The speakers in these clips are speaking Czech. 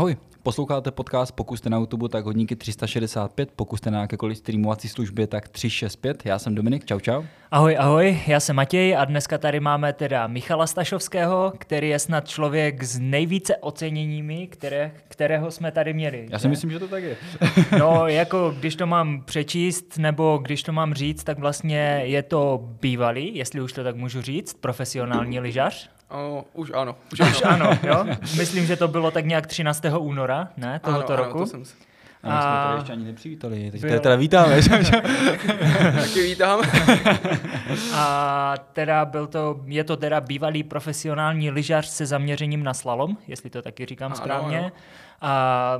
Ahoj, posloucháte podcast Pokud jste na YouTube, tak hodníky 365, pokud jste na jakékoliv streamovací službě, tak 365. Já jsem Dominik, čau čau. Ahoj, ahoj, já jsem Matěj a dneska tady máme teda Michala Stašovského, který je snad člověk s nejvíce oceněními, které, kterého jsme tady měli. Já že? si myslím, že to tak je. No, jako když to mám přečíst, nebo když to mám říct, tak vlastně je to bývalý, jestli už to tak můžu říct, profesionální lyžař. O, už ano. Už ano. Už ano, jo? Myslím, že to bylo tak nějak 13. února, ne, tohoto ano, roku. Ano, to jsem si. A my jsme tady ještě ani nepřivítali, teď Byl. tady teda vítáme. Taky vítám. A teda byl to, je to teda bývalý profesionální lyžař se zaměřením na slalom, jestli to taky říkám Ano, správně. ano. A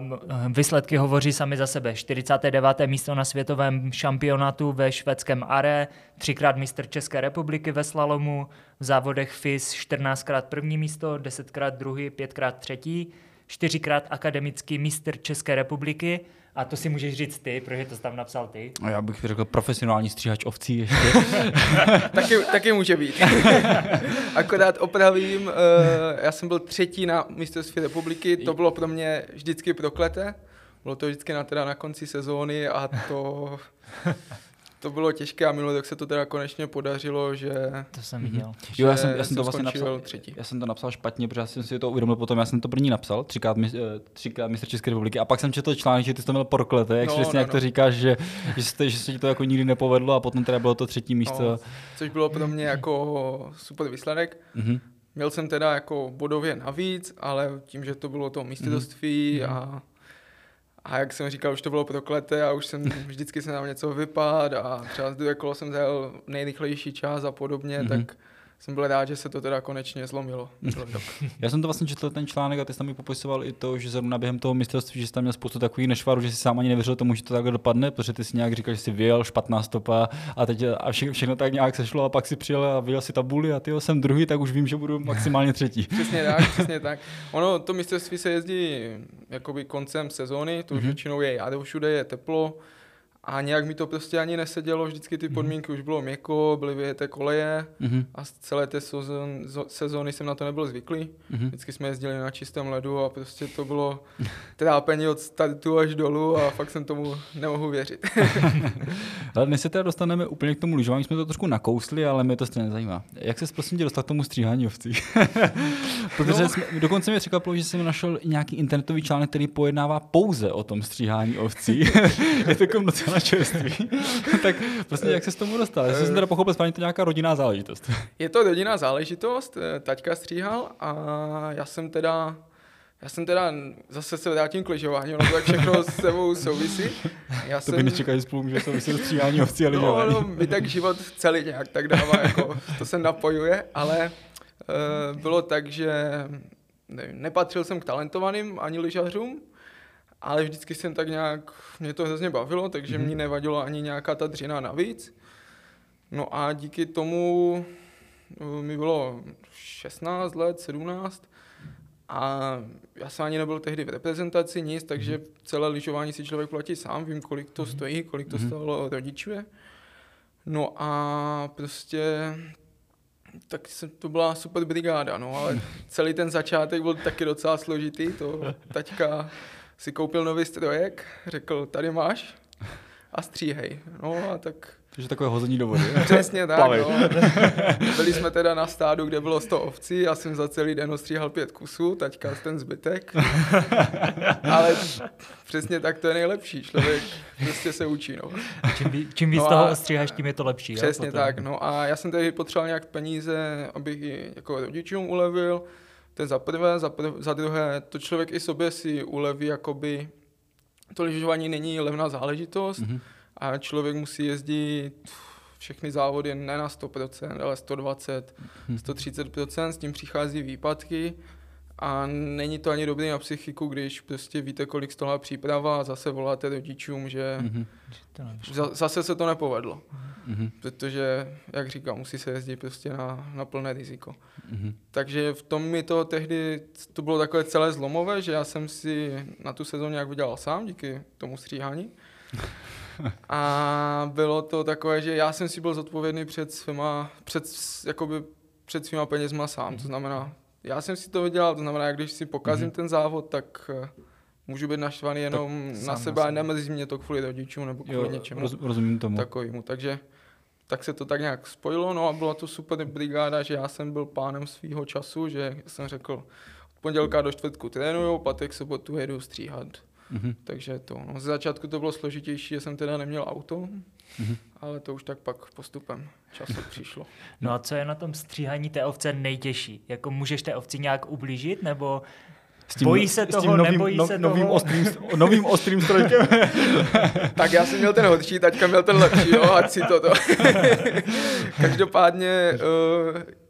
výsledky hovoří sami za sebe. 49. místo na světovém šampionátu ve švédském Are, třikrát mistr České republiky ve slalomu, v závodech FIS 14krát první místo, 10krát druhý, 5krát třetí, čtyřikrát akademický mistr České republiky. A to si můžeš říct ty, protože to jsi tam napsal ty. A já bych řekl profesionální stříhač ovcí ještě. taky, taky může být. Akorát opravím, eh, já jsem byl třetí na mistrovství republiky, to bylo pro mě vždycky prokleté. Bylo to vždycky na, teda na konci sezóny a to, to bylo těžké a minulý rok se to teda konečně podařilo, že, To jsem viděl. Jo, já jsem, já jsem to vlastně napsal, třetí. já jsem to napsal špatně, protože já jsem si to uvědomil potom, já jsem to první napsal, třikrát, eh, třikrát mistr České republiky a pak jsem četl článek, že ty jsi to měl prokleté, jak No, přesně, no, jak to no. říkáš, že, že, se, že se ti to jako nikdy nepovedlo a potom teda bylo to třetí místo. No, což bylo pro mě jako super výsledek. Mhm. Měl jsem teda jako bodově navíc, ale tím, že to bylo to mistrovství Mhm. a, a jak jsem říkal, už to bylo prokleté a už jsem vždycky se nám něco vypad a třeba z druhé kolo jsem zajel nejrychlejší čas a podobně, Mhm. tak jsem byl rád, že se to teda konečně zlomilo. Já jsem to vlastně četl ten článek a ty jsi tam mi popisoval i to, že zrovna během toho mistrovství, že jsi tam měl spoustu takových nešvarů, že si sám ani nevěřil tomu, že to takhle dopadne, protože ty si nějak říkal, že jsi vyjel špatná stopa a teď a všechno, všechno tak nějak sešlo a pak si přijel a vyjel si tabuli a ty jsem druhý, tak už vím, že budu maximálně třetí. Přesně tak, přesně tak. Ono, to mistrovství se jezdí jakoby koncem sezóny, to už Mhm. většinou je jaro, všude je teplo a nějak mi to prostě ani nesedělo, vždycky ty podmínky už bylo měkko, byly vyjeté koleje Mhm. a z celé té sezon, zo- sezóny jsem na to nebyl zvyklý. Mhm. Vždycky jsme jezdili na čistém ledu a prostě to bylo trápení od startu až dolů a fakt jsem tomu nemohu věřit. Ale než se teda dostaneme úplně k tomu lyžování, jsme to trošku nakousli, ale mě to stejně nezajímá. Jak se prosím tě dostat k tomu stříhání ovcí? Protože No. jsme, dokonce mě překvapilo, že jsem našel nějaký internetový článek, který pojednává pouze o tom stříhání ovcí. je to jako docela čerstvý. tak prostě jak se s tomu dostal? Já jsem teda pochopil, správně to nějaká rodinná záležitost. Je to rodinná záležitost, eh, taťka stříhal a já jsem teda já jsem teda, zase se vrátím k lyžování, ono to tak všechno s sebou souvisí. Já To by nečekal, že spolu může souviset stříhání ovcí a No, lyžování. no, mi tak život celý nějak tak dává, jako, to se napojuje, ale uh, bylo tak, že nevím, nepatřil jsem k talentovaným ani lyžařům, ale vždycky jsem tak nějak, mě to hrozně bavilo, takže Mhm. mm-hmm. mi nevadilo ani nějaká ta dřina navíc. No a díky tomu eh, mi bylo 16 let, 17 a já jsem ani nebyl tehdy v reprezentaci, nic, takže celé lyžování si člověk platí sám, vím, kolik to stojí, kolik to Mhm. stálo rodičů. No a prostě tak se, to byla super brigáda, no, ale celý ten začátek byl taky docela složitý, to taťka si koupil nový strojek, řekl, tady máš a stříhej. No a tak Takže takové hození do vody. Přesně tak, Plavej. no. Byli jsme teda na stádu, kde bylo 100 ovcí, já jsem za celý den ostříhal pět kusů, taťka ten zbytek. Ale přesně tak to je nejlepší, člověk prostě se učí, no. Čím, čím víc No toho ostříháš, tím je to lepší. jo, Přesně tak, no a já jsem tedy potřeboval nějak peníze, abych i jako rodičům ulevil, to je za prvé, za, prv, za druhé, to člověk i sobě si uleví, jakoby to lyžování není levná záležitost, Mhm. a člověk musí jezdit všechny závody ne na 100%, ale 120, Hm. 130%, s tím přichází výpadky a není to ani dobrý na psychiku, když prostě víte, kolik stola příprava a zase voláte rodičům, že Mhm. Za- zase se to nepovedlo, Mhm. protože, jak říkám, musí se jezdit prostě na, na plné riziko. Mhm. Takže v tom mi to tehdy, to bylo takové celé zlomové, že já jsem si na tu sezónu nějak vydělal sám díky tomu stříhání. A bylo to takové, že já jsem si byl zodpovědný před svýma, před jakoby před svýma penězma sám, to znamená, já jsem si to vydělal, to znamená, když si pokazím Mhm. ten závod, tak eh, můžu být naštvaný jenom sám na sebe a nemrzí mě to kvůli rodičům nebo kvůli Jo, něčemu roz, rozumím tomu. takovému. Takže tak se to tak nějak spojilo, no a byla to super brigáda, že já jsem byl pánem svého času, že jsem řekl, od pondělka do čtvrtku trénuju, patek sobotu jedu stříhat. Mhm. Takže to, no, ze začátku to bylo složitější, že jsem teda neměl auto, Mhm. Ale to už tak pak postupem času přišlo. No a co je na tom stříhání té ovce nejtěžší? Jako můžeš té ovci nějak ublížit, nebo S Bojí se s tím toho, novým, nebojí se novým toho? Ostrým, novým ostrým strojkem. Tak já jsem měl ten horší, taťka měl ten lepší, jo, ať si toto. Každopádně eh,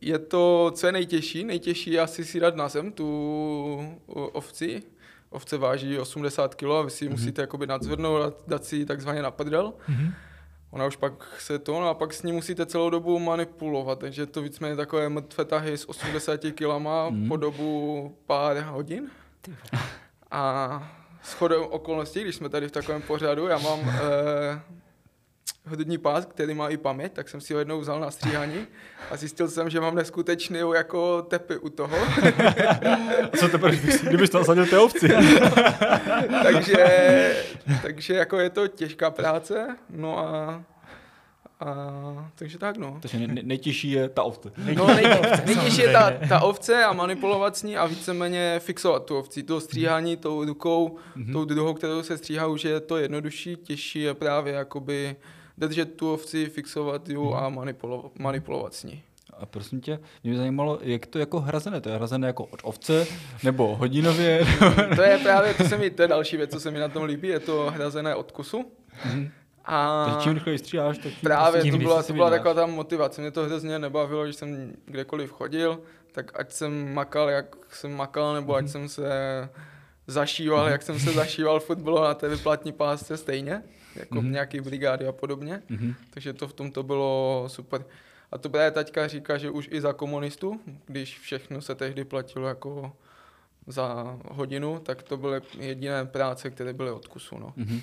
je to, co je nejtěžší, nejtěžší je asi si dát na zem tu eh, ovci. Ovce váží 80 kg a vy si ji musíte jakoby nadzvednout a dát si ji takzvaně na prdel. Mhm. Ona už pak se to, no a pak s ní musíte celou dobu manipulovat, takže to víceméně takové mrtvé tahy s 80 kilama Mhm. po dobu pár hodin. A shodou okolností, když jsme tady v takovém pořadu, já mám eh, hudební pás, který má i paměť, tak jsem si ho jednou vzal na stříhání a zjistil jsem, že mám neskutečnou jako tepy u toho. Co teprve, kdybych, kdybych to nasadil té ovci? takže, takže jako je to těžká práce, no a, a takže tak no. Takže nej, nej- nejtěžší je ta ovce. No, nej, nejtěžší je ta, ta ovce a manipulovat s ní a víceméně fixovat tu ovci. To stříhání tou rukou, mm-hmm. tou druhou, kterou se stříhá, už je to jednodušší, těžší je právě jakoby držet tu ovci, fixovat ju a manipulovat, manipulovat s ní. A prosím tě, mě by zajímalo, jak to jako hrazené? To je hrazené jako od ovce, nebo hodinově? To je právě, to se mi, to je další věc, co se mi na tom líbí, je to hrazené od kusu. A Takže čím rychleji stříháš, tak tím Právě prostě to víc byla, to byla taková ta motivace. Mě to hrozně nebavilo, když jsem kdekoliv chodil, tak ať jsem makal, jak jsem makal, nebo ať jsem se zašíval, jak jsem se zašíval fotbal na té vyplatní pásce stejně, jako v Mhm. nějaký brigády a podobně. Mhm. Takže to v tom to bylo super. A to právě taťka říká, že už i za komunistů, když všechno se tehdy platilo jako za hodinu, tak to byly jediné práce, které byly od kusu. No. Mhm.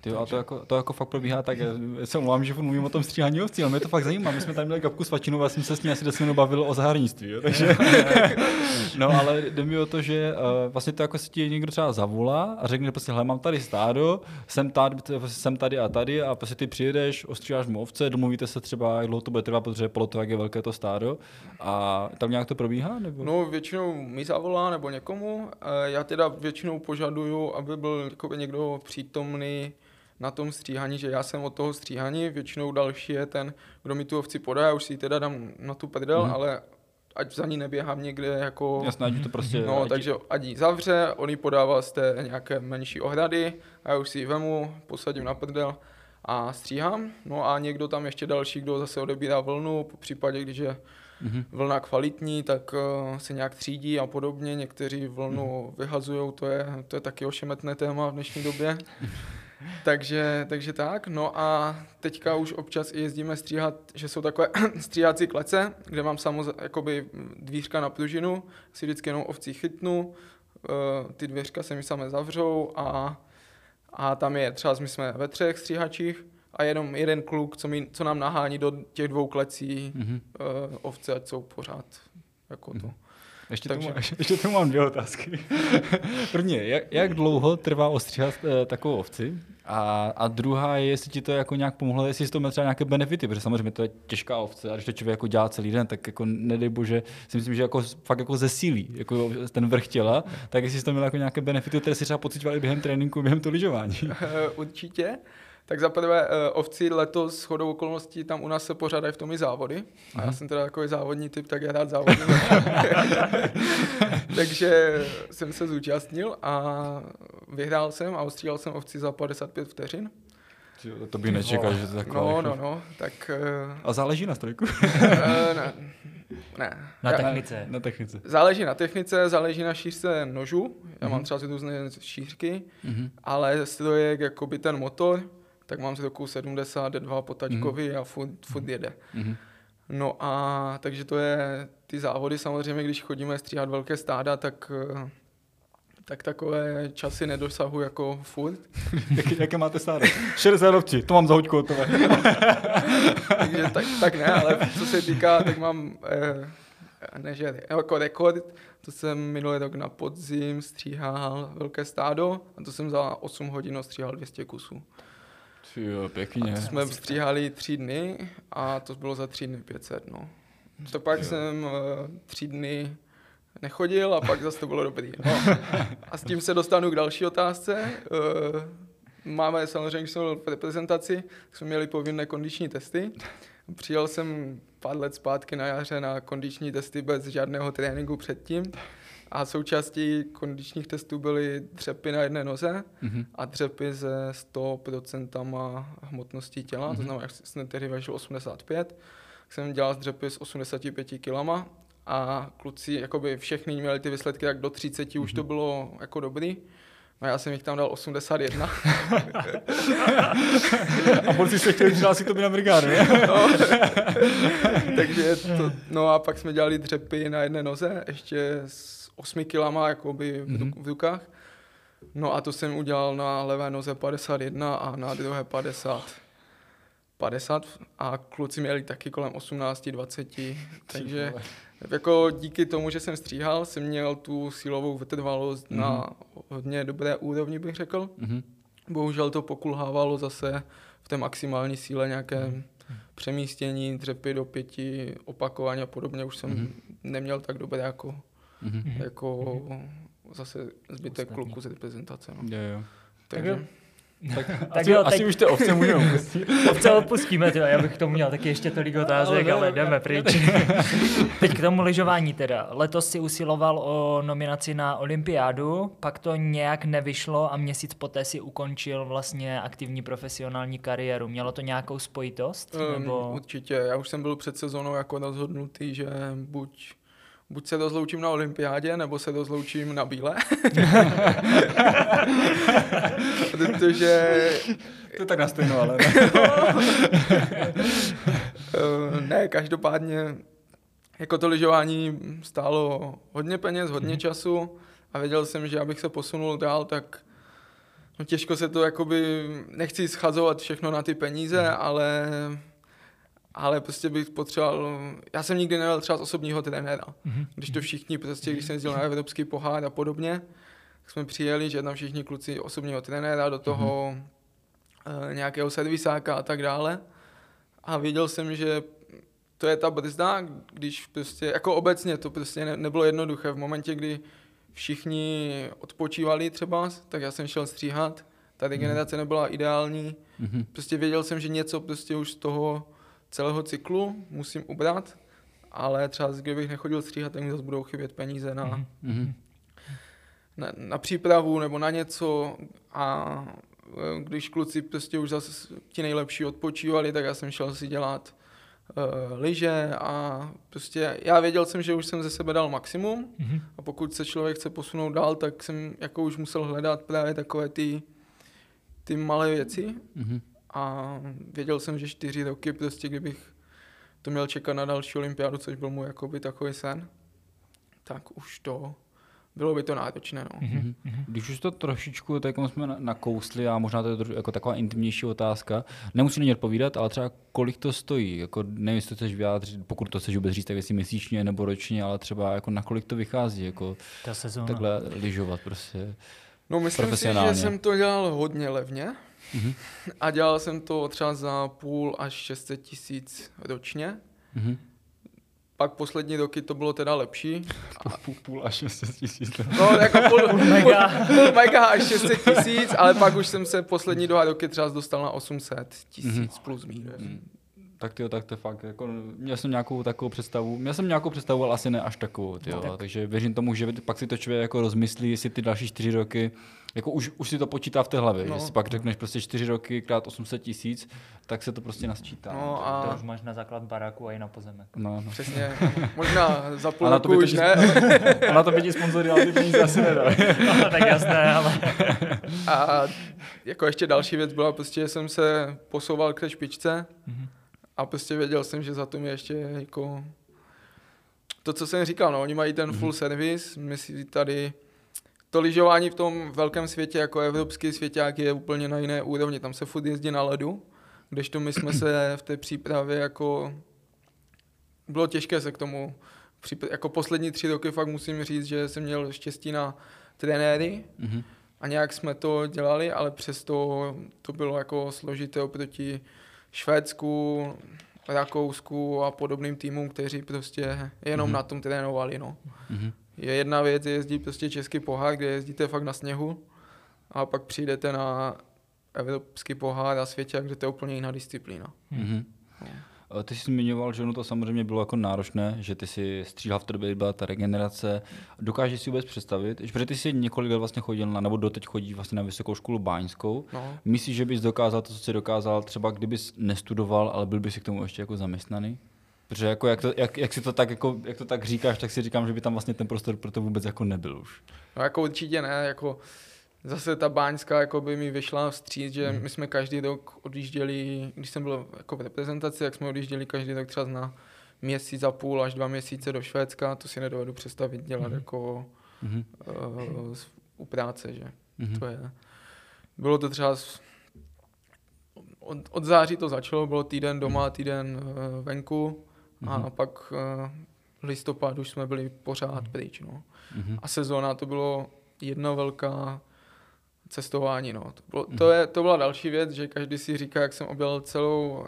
Ty, a to jako, to jako fakt probíhá tak, já se omlouvám, že mluvím o tom stříhání ovcí, ale mě to fakt zajímá. My jsme tady měli kapku svačinu a jsem se s ní asi 10 minut bavil o zahraničství, jo, takže... no ale jde mi o to, že uh, vlastně to jako si ti někdo třeba zavolá a řekne, že prostě, hele, mám tady stádo, jsem tady, jsem tady a tady a prostě ty přijedeš, ostříháš mu ovce, domluvíte se třeba, jak dlouho to bude trvat, protože podle toho, jak je velké to stádo a tam nějak to probíhá? Nebo? No většinou mi zavolá nebo někomu. Eh, Já teda většinou požaduju, aby byl někdo přítomný na tom stříhání, že já jsem od toho stříhání, většinou další je ten, kdo mi tu ovci podá, já už si ji teda dám na tu prdel, Mhm. ale ať za ní neběhám někde jako... Jasně, ať to prostě... No, ať- takže ať ji zavře, on ji podává z té nějaké menší ohrady a já už si ji vemu, posadím na prdel a stříhám. No a někdo tam ještě další, kdo zase odebírá vlnu, po případě, když je Mhm. vlna kvalitní, tak uh, se nějak třídí a podobně. Někteří vlnu Mhm. vyhazují, to je, to je taky ošemetné téma v dnešní době. takže, takže tak, no a teďka už občas i jezdíme stříhat, že jsou takové stříhací klece, kde mám samozřejmě jakoby dvířka na pružinu, si vždycky jenom ovcí chytnu, uh, ty dvěřka se mi samé zavřou a, a tam je třeba, my jsme ve třech stříhačích a jenom jeden kluk, co, mi, co nám nahání do těch dvou klecí Mhm. uh, ovce, ať jsou pořád jako to. Ještě, Takže- tu, má- ještě tu mám dvě otázky. První je, jak, jak dlouho trvá ostříhat e, takovou ovci? A, a druhá je, jestli ti to jako nějak pomohlo, jestli z toho má třeba nějaké benefity, protože samozřejmě to je těžká ovce a když to člověk jako dělá celý den, tak jako nedej bože, si myslím, že jako fakt jako zesílí jako ten vrch těla, tak jestli jsi to měl jako nějaké benefity, které si třeba pocitoval i během tréninku, během to lyžování. Eh, Určitě. Tak zaprvé eh, ovci letos s chodou okolností tam u nás se pořádají v tom i závody. A já jsem teda takový závodní typ, tak já rád závodím. Takže jsem se zúčastnil a vyhrál jsem a ostříhal jsem ovci za 55 vteřin. to bych nečekal, že to takové. No, no, no, tak eh, A záleží na strojku? eh, ne, ne. Na Já- technice. na technice. Záleží na technice, záleží na šířce nožů. Já Mhm. mám třeba různé šířky, Mhm. ale strojek, jakoby ten motor, tak mám z roku 72 potačkový a furt, furt jede. Mhm. No a takže to je ty závody samozřejmě, když chodíme stříhat velké stáda, tak, tak takové časy nedosahu jako furt. Jak, jaké máte stále? 60 ovcí, to mám za hoďku hotové. Takže tak, tak ne, ale co se týká, tak mám eh, ne, že jako rekord, to jsem minulý rok na podzim stříhal velké stádo a to jsem za 8 hodin stříhal 200 kusů. Jo, pěkně. A to jsme stříhali tři dny a to bylo za tři dny 500, no. To pak jo. jsem uh, tři dny nechodil a pak zase to bylo dobrý. No. A s tím se dostanu k další otázce. Uh, máme samozřejmě, když jsme v reprezentaci, jsme měli povinné kondiční testy. Přijel jsem pár let zpátky na jaře na kondiční testy bez žádného tréninku předtím. A součástí kondičních testů byly dřepy na jedné noze mm-hmm. a dřepy ze 100% hmotnosti těla, mm-hmm. to znamená, že jsem tehdy vážil 85, jsem dělal dřepy s 85 kilama a kluci, jakoby všechny měli ty výsledky, tak do 30 mm-hmm. už to mhm. bylo jako dobrý. No já jsem jich tam dal 81. a borci se chtěli přihlásit to by na brigádu, no, takže to, no a pak jsme dělali dřepy na jedné noze, ještě s 8 kilama jakoby mm-hmm. v rukách. No a to jsem udělal na levé noze 51 a na druhé 50. 50 a kluci měli taky kolem 18, 20, takže jako díky tomu, že jsem stříhal, jsem měl tu silovou vytrvalost mm-hmm. na hodně dobré úrovni, bych řekl. Mm-hmm. Bohužel to pokulhávalo zase v té maximální síle nějaké mm-hmm. přemístění, dřepy do pěti, opakování a podobně. Už jsem mm-hmm. neměl tak dobré jako, mm-hmm. jako mm-hmm. zase zbytek kluku z reprezentace. No. Jo, jo. Takže... Tak tak, tak asi, jo, asi teď... už ty ovce můžeme opustit. ovce opustíme, tyjo. já bych k tomu měl taky ještě tolik otázek, ale, ale jdeme pryč. teď k tomu lyžování teda. Letos si usiloval o nominaci na olympiádu, pak to nějak nevyšlo a měsíc poté si ukončil vlastně aktivní profesionální kariéru. Mělo to nějakou spojitost? Um, nebo... Určitě, já už jsem byl před sezónou jako rozhodnutý, že buď buď se rozloučím na olympiádě, nebo se rozloučím na bíle. Protože... To tak nastejno, ale ne. Eh, ne, každopádně jako to lyžování stálo hodně peněz, hodně mm-hmm. času a věděl jsem, že abych se posunul dál, tak no těžko se to jakoby, nechci schazovat všechno na ty peníze, mm-hmm. ale ale prostě bych potřeboval, já jsem nikdy neměl třeba z osobního trenéra, mm-hmm. když to všichni, prostě když jsem jezdil na evropský pohár a podobně, tak jsme přijeli, že tam všichni kluci osobního trenéra, do toho mm-hmm. uh, nějakého servisáka a tak dále. A věděl jsem, že to je ta brzda, když prostě, jako obecně to prostě ne, nebylo jednoduché. V momentě, kdy všichni odpočívali třeba, tak já jsem šel stříhat, ta regenerace mm. nebyla ideální. Mm-hmm. Prostě věděl jsem, že něco prostě už z toho celého cyklu musím ubrat, ale třeba kdybych nechodil stříhat, tak mi zase budou chybět peníze na, mm-hmm. na, na přípravu nebo na něco a e, když kluci prostě už zase ti nejlepší odpočívali, tak já jsem šel si dělat uh, lyže a prostě já věděl jsem, že už jsem ze sebe dal maximum mm-hmm. a pokud se člověk chce posunout dál, tak jsem jako už musel hledat právě takové ty, ty malé věci, mm-hmm a věděl jsem, že čtyři roky prostě, kdybych to měl čekat na další olympiádu, což byl můj jakoby takový sen, tak už to bylo by to náročné. No. Mm-hmm. Když už to trošičku tak jsme nakousli a možná to je jako taková intimnější otázka, nemusí na odpovídat, ale třeba kolik to stojí, jako nevím, jestli to chceš vyjádřit, pokud to chceš vůbec říct, tak jestli měsíčně nebo ročně, ale třeba jako na kolik to vychází, jako Ta sezóna. takhle lyžovat prostě. No myslím si, že jsem to dělal hodně levně, Mm-hmm. A dělal jsem to třeba za půl až 600 tisíc ročně. Mm-hmm. Pak poslední roky to bylo teda lepší. Půl, půl, půl až 600 tisíc. No, jako půl, půl, mega. Půl, půl mega až 600 tisíc, ale pak už jsem se poslední dva roky třeba dostal na 800 tisíc mm-hmm. plus minus. Mm-hmm. Tak ty, tak to fakt, jako, měl jsem nějakou takovou představu, měl jsem nějakou představu, ale asi ne až takovou, tyjo, no, tak. takže věřím tomu, že pak si to člověk jako rozmyslí, jestli ty další čtyři roky jako už, už si to počítá v té hlavě, no. že si pak řekneš prostě 4 roky krát 800 tisíc, tak se to prostě nasčítá. No a... To už máš na základ baráku a i na pozemek. No, no. Přesně, možná za půl roku už ne. a na to by ti sponzory ale ty peníze asi nedali. no, tak jasné, ale... a jako ještě další věc byla prostě, že jsem se posouval k té špičce mm-hmm. a prostě věděl jsem, že za to mi ještě jako to, co jsem říkal, no, oni mají ten full mm-hmm. service, my si tady to lyžování v tom velkém světě, jako evropský světák, je úplně na jiné úrovni. Tam se furt jezdí na ledu, kdežto my jsme se v té přípravě jako... Bylo těžké se k tomu při, jako poslední tři roky fakt musím říct, že jsem měl štěstí na trenéry Mhm. a nějak jsme to dělali, ale přesto to bylo jako složité oproti Švédsku, Rakousku a podobným týmům, kteří prostě jenom Mhm. na tom trénovali. No. Mhm. Je jedna věc jezdit prostě český pohár, kde jezdíte fakt na sněhu a pak přijdete na evropský pohár a světě, kde to je úplně jiná disciplína. Mhm. Eh, Ty jsi zmiňoval, že ono to samozřejmě bylo jako náročné, že ty si stříhal v té době, byla ta regenerace. Dokážeš si vůbec představit, že protože ty jsi několik let vlastně chodil na, nebo doteď chodí vlastně na vysokou školu báňskou. No. Myslíš, že bys dokázal to, co jsi dokázal, třeba kdybys nestudoval, ale byl bys si k tomu ještě jako zaměstnaný? Protože jako jak, to, jak, jak, si to tak, jako, jak to tak říkáš, tak si říkám, že by tam vlastně ten prostor pro to vůbec jako nebyl už. No jako určitě ne, jako zase ta báňská jako by mi vyšla vstříc, že my jsme každý rok odjížděli, když jsem byl jako v reprezentaci, jak jsme odjížděli každý rok třeba na měsíc a půl až dva měsíce do Švédska, to si nedovedu představit dělat Mhm. jako Mhm. uh, u práce, že Mhm. to je. Bylo to třeba z, od, od září to začalo, bylo týden doma, týden uh, venku a Mhm. pak uh, listopad už jsme byli pořád pryč, no. Mhm. A sezóna to bylo jedna velká cestování. No. To, bylo, Mhm. to, je, to byla další věc, že každý si říká, jak jsem objel celou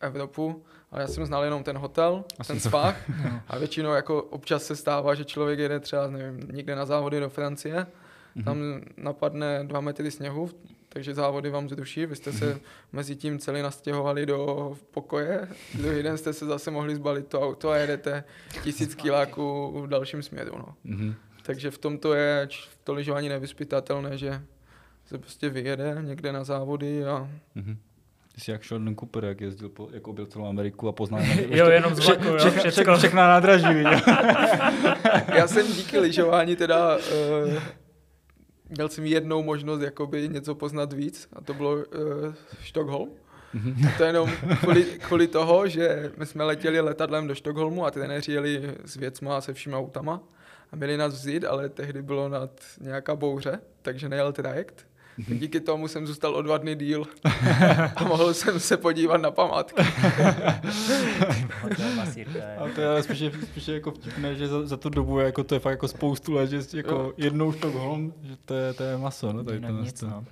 Evropu, ale já jsem znal jenom ten hotel, Asi ten svah No. a většinou jako občas se stává, že člověk jede třeba nevím, někde na závody do Francie, Mhm. tam napadne dva metry sněhu, takže závody vám zruší, vy jste se mezi tím celý nastěhovali do pokoje, druhý den jste se zase mohli zbalit to auto a jedete tisíc kiláků v dalším směru. No. Mhm. Takže v tom to je to lyžování nevyspytatelné, že se prostě vyjede někde na závody a Mhm. Ty jsi jak Sheldon Cooper, jak jezdil, po, jak objel celou Ameriku a poznal Jo, jenom z vlaku, jo, všechno, všechna nádraží, já jsem díky lyžování teda uh, měl jsem jednou možnost jakoby něco poznat víc a to bylo uh, Stockholm. Mhm. A to jenom kvůli, kvůli toho, že my jsme letěli letadlem do Stockholmu a trenéři jeli s věcma a se všema autama a měli nás vzít, ale tehdy bylo nad nějaká bouře, takže nejel trajekt. Tak díky tomu jsem zůstal o dva dny díl a mohl jsem se podívat na památky. A to je spíš, spíš jako vtipné, že za, za tu dobu je jako to je fakt jako spoustu let, že jako Jo. jednou Stockholm, že to je, to je maso, no tady Jinak to, nic, no.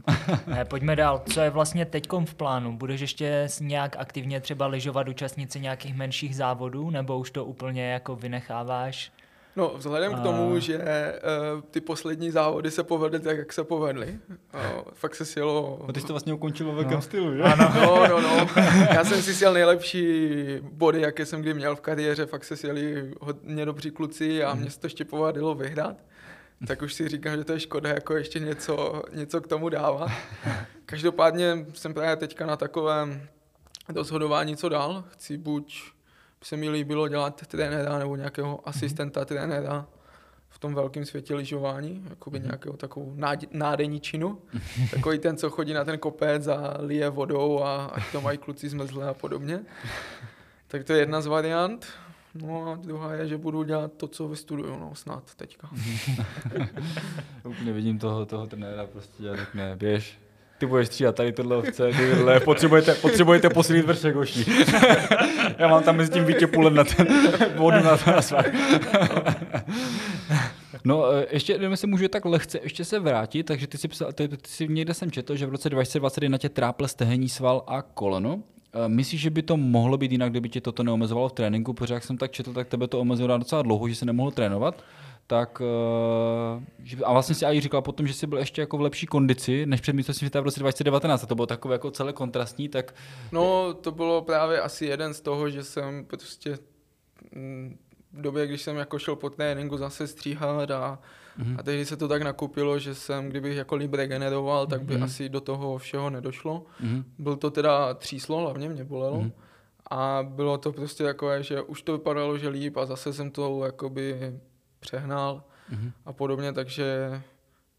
Ne, pojďme dál. Co je vlastně teďkom v plánu? Budeš ještě s- nějak aktivně třeba lyžovat účastnici nějakých menších závodů, nebo už to úplně jako vynecháváš? No, vzhledem k A- tomu, že uh, ty poslední závody se povedly tak, jak se povedly, uh, fakt se sjelo... No ty jsi to vlastně ukončil ve velkém No. stylu, že? Ano. No, no, no. Já jsem si sjel nejlepší body, jaké jsem kdy měl v kariéře. Fakt se sjeli hodně dobří kluci a mě se to ještě povedlo vyhrát. Tak už si říkám, že to je škoda jako ještě něco, něco k tomu dávat. Každopádně jsem právě teďka na takovém rozhodování, co dál. Chci buď se mi líbilo dělat trenéra nebo nějakého asistenta trenéra v tom velkém světě lyžování, jakoby nějakého takovou nád- nádeničinu. Takový ten, co chodí na ten kopec a lije vodou a ať to mají kluci zmrzlé a podobně. Tak to je jedna z variant. No a druhá je, že budu dělat to, co vystuduju, no snad teďka. Úplně vidím toho, toho trenéra prostě a řekne, běž, ty budeš stříhat tady tohle ovce, ty tohle, potřebujete, potřebujete posílit vršek hoší. Já mám tam mezi tím vytěpulem na ten vodu na, na svá. No, eh, ještě, nevím, jestli můžu tak lehce ještě se vrátit, takže ty si, psal, ty, ty si někde jsem četl, že v roce 2021 tě trápil stehenní sval a koleno. Eh, Myslíš, že by to mohlo být jinak, kdyby tě toto neomezovalo v tréninku? Protože jak jsem tak četl, tak tebe to omezovalo docela dlouho, že se nemohl trénovat. Tak, eh, a vlastně si i říkal potom, že jsi byl ještě jako v lepší kondici, než před mistrovstvím světa v roce 2019. A to bylo takové jako celé kontrastní, tak No, to bylo právě asi jeden z toho, že jsem prostě mm, v době, když jsem jako šel po tréninku zase stříhat a, Mhm. a tehdy se to tak nakupilo, že jsem, kdybych jako líp regeneroval, tak by Mhm. asi do toho všeho nedošlo. mhm. Byl to teda tříslo, hlavně mě bolelo. Mhm. A bylo to prostě takové, že už to vypadalo, že líp a zase jsem to jakoby přehnal Mhm. a podobně, takže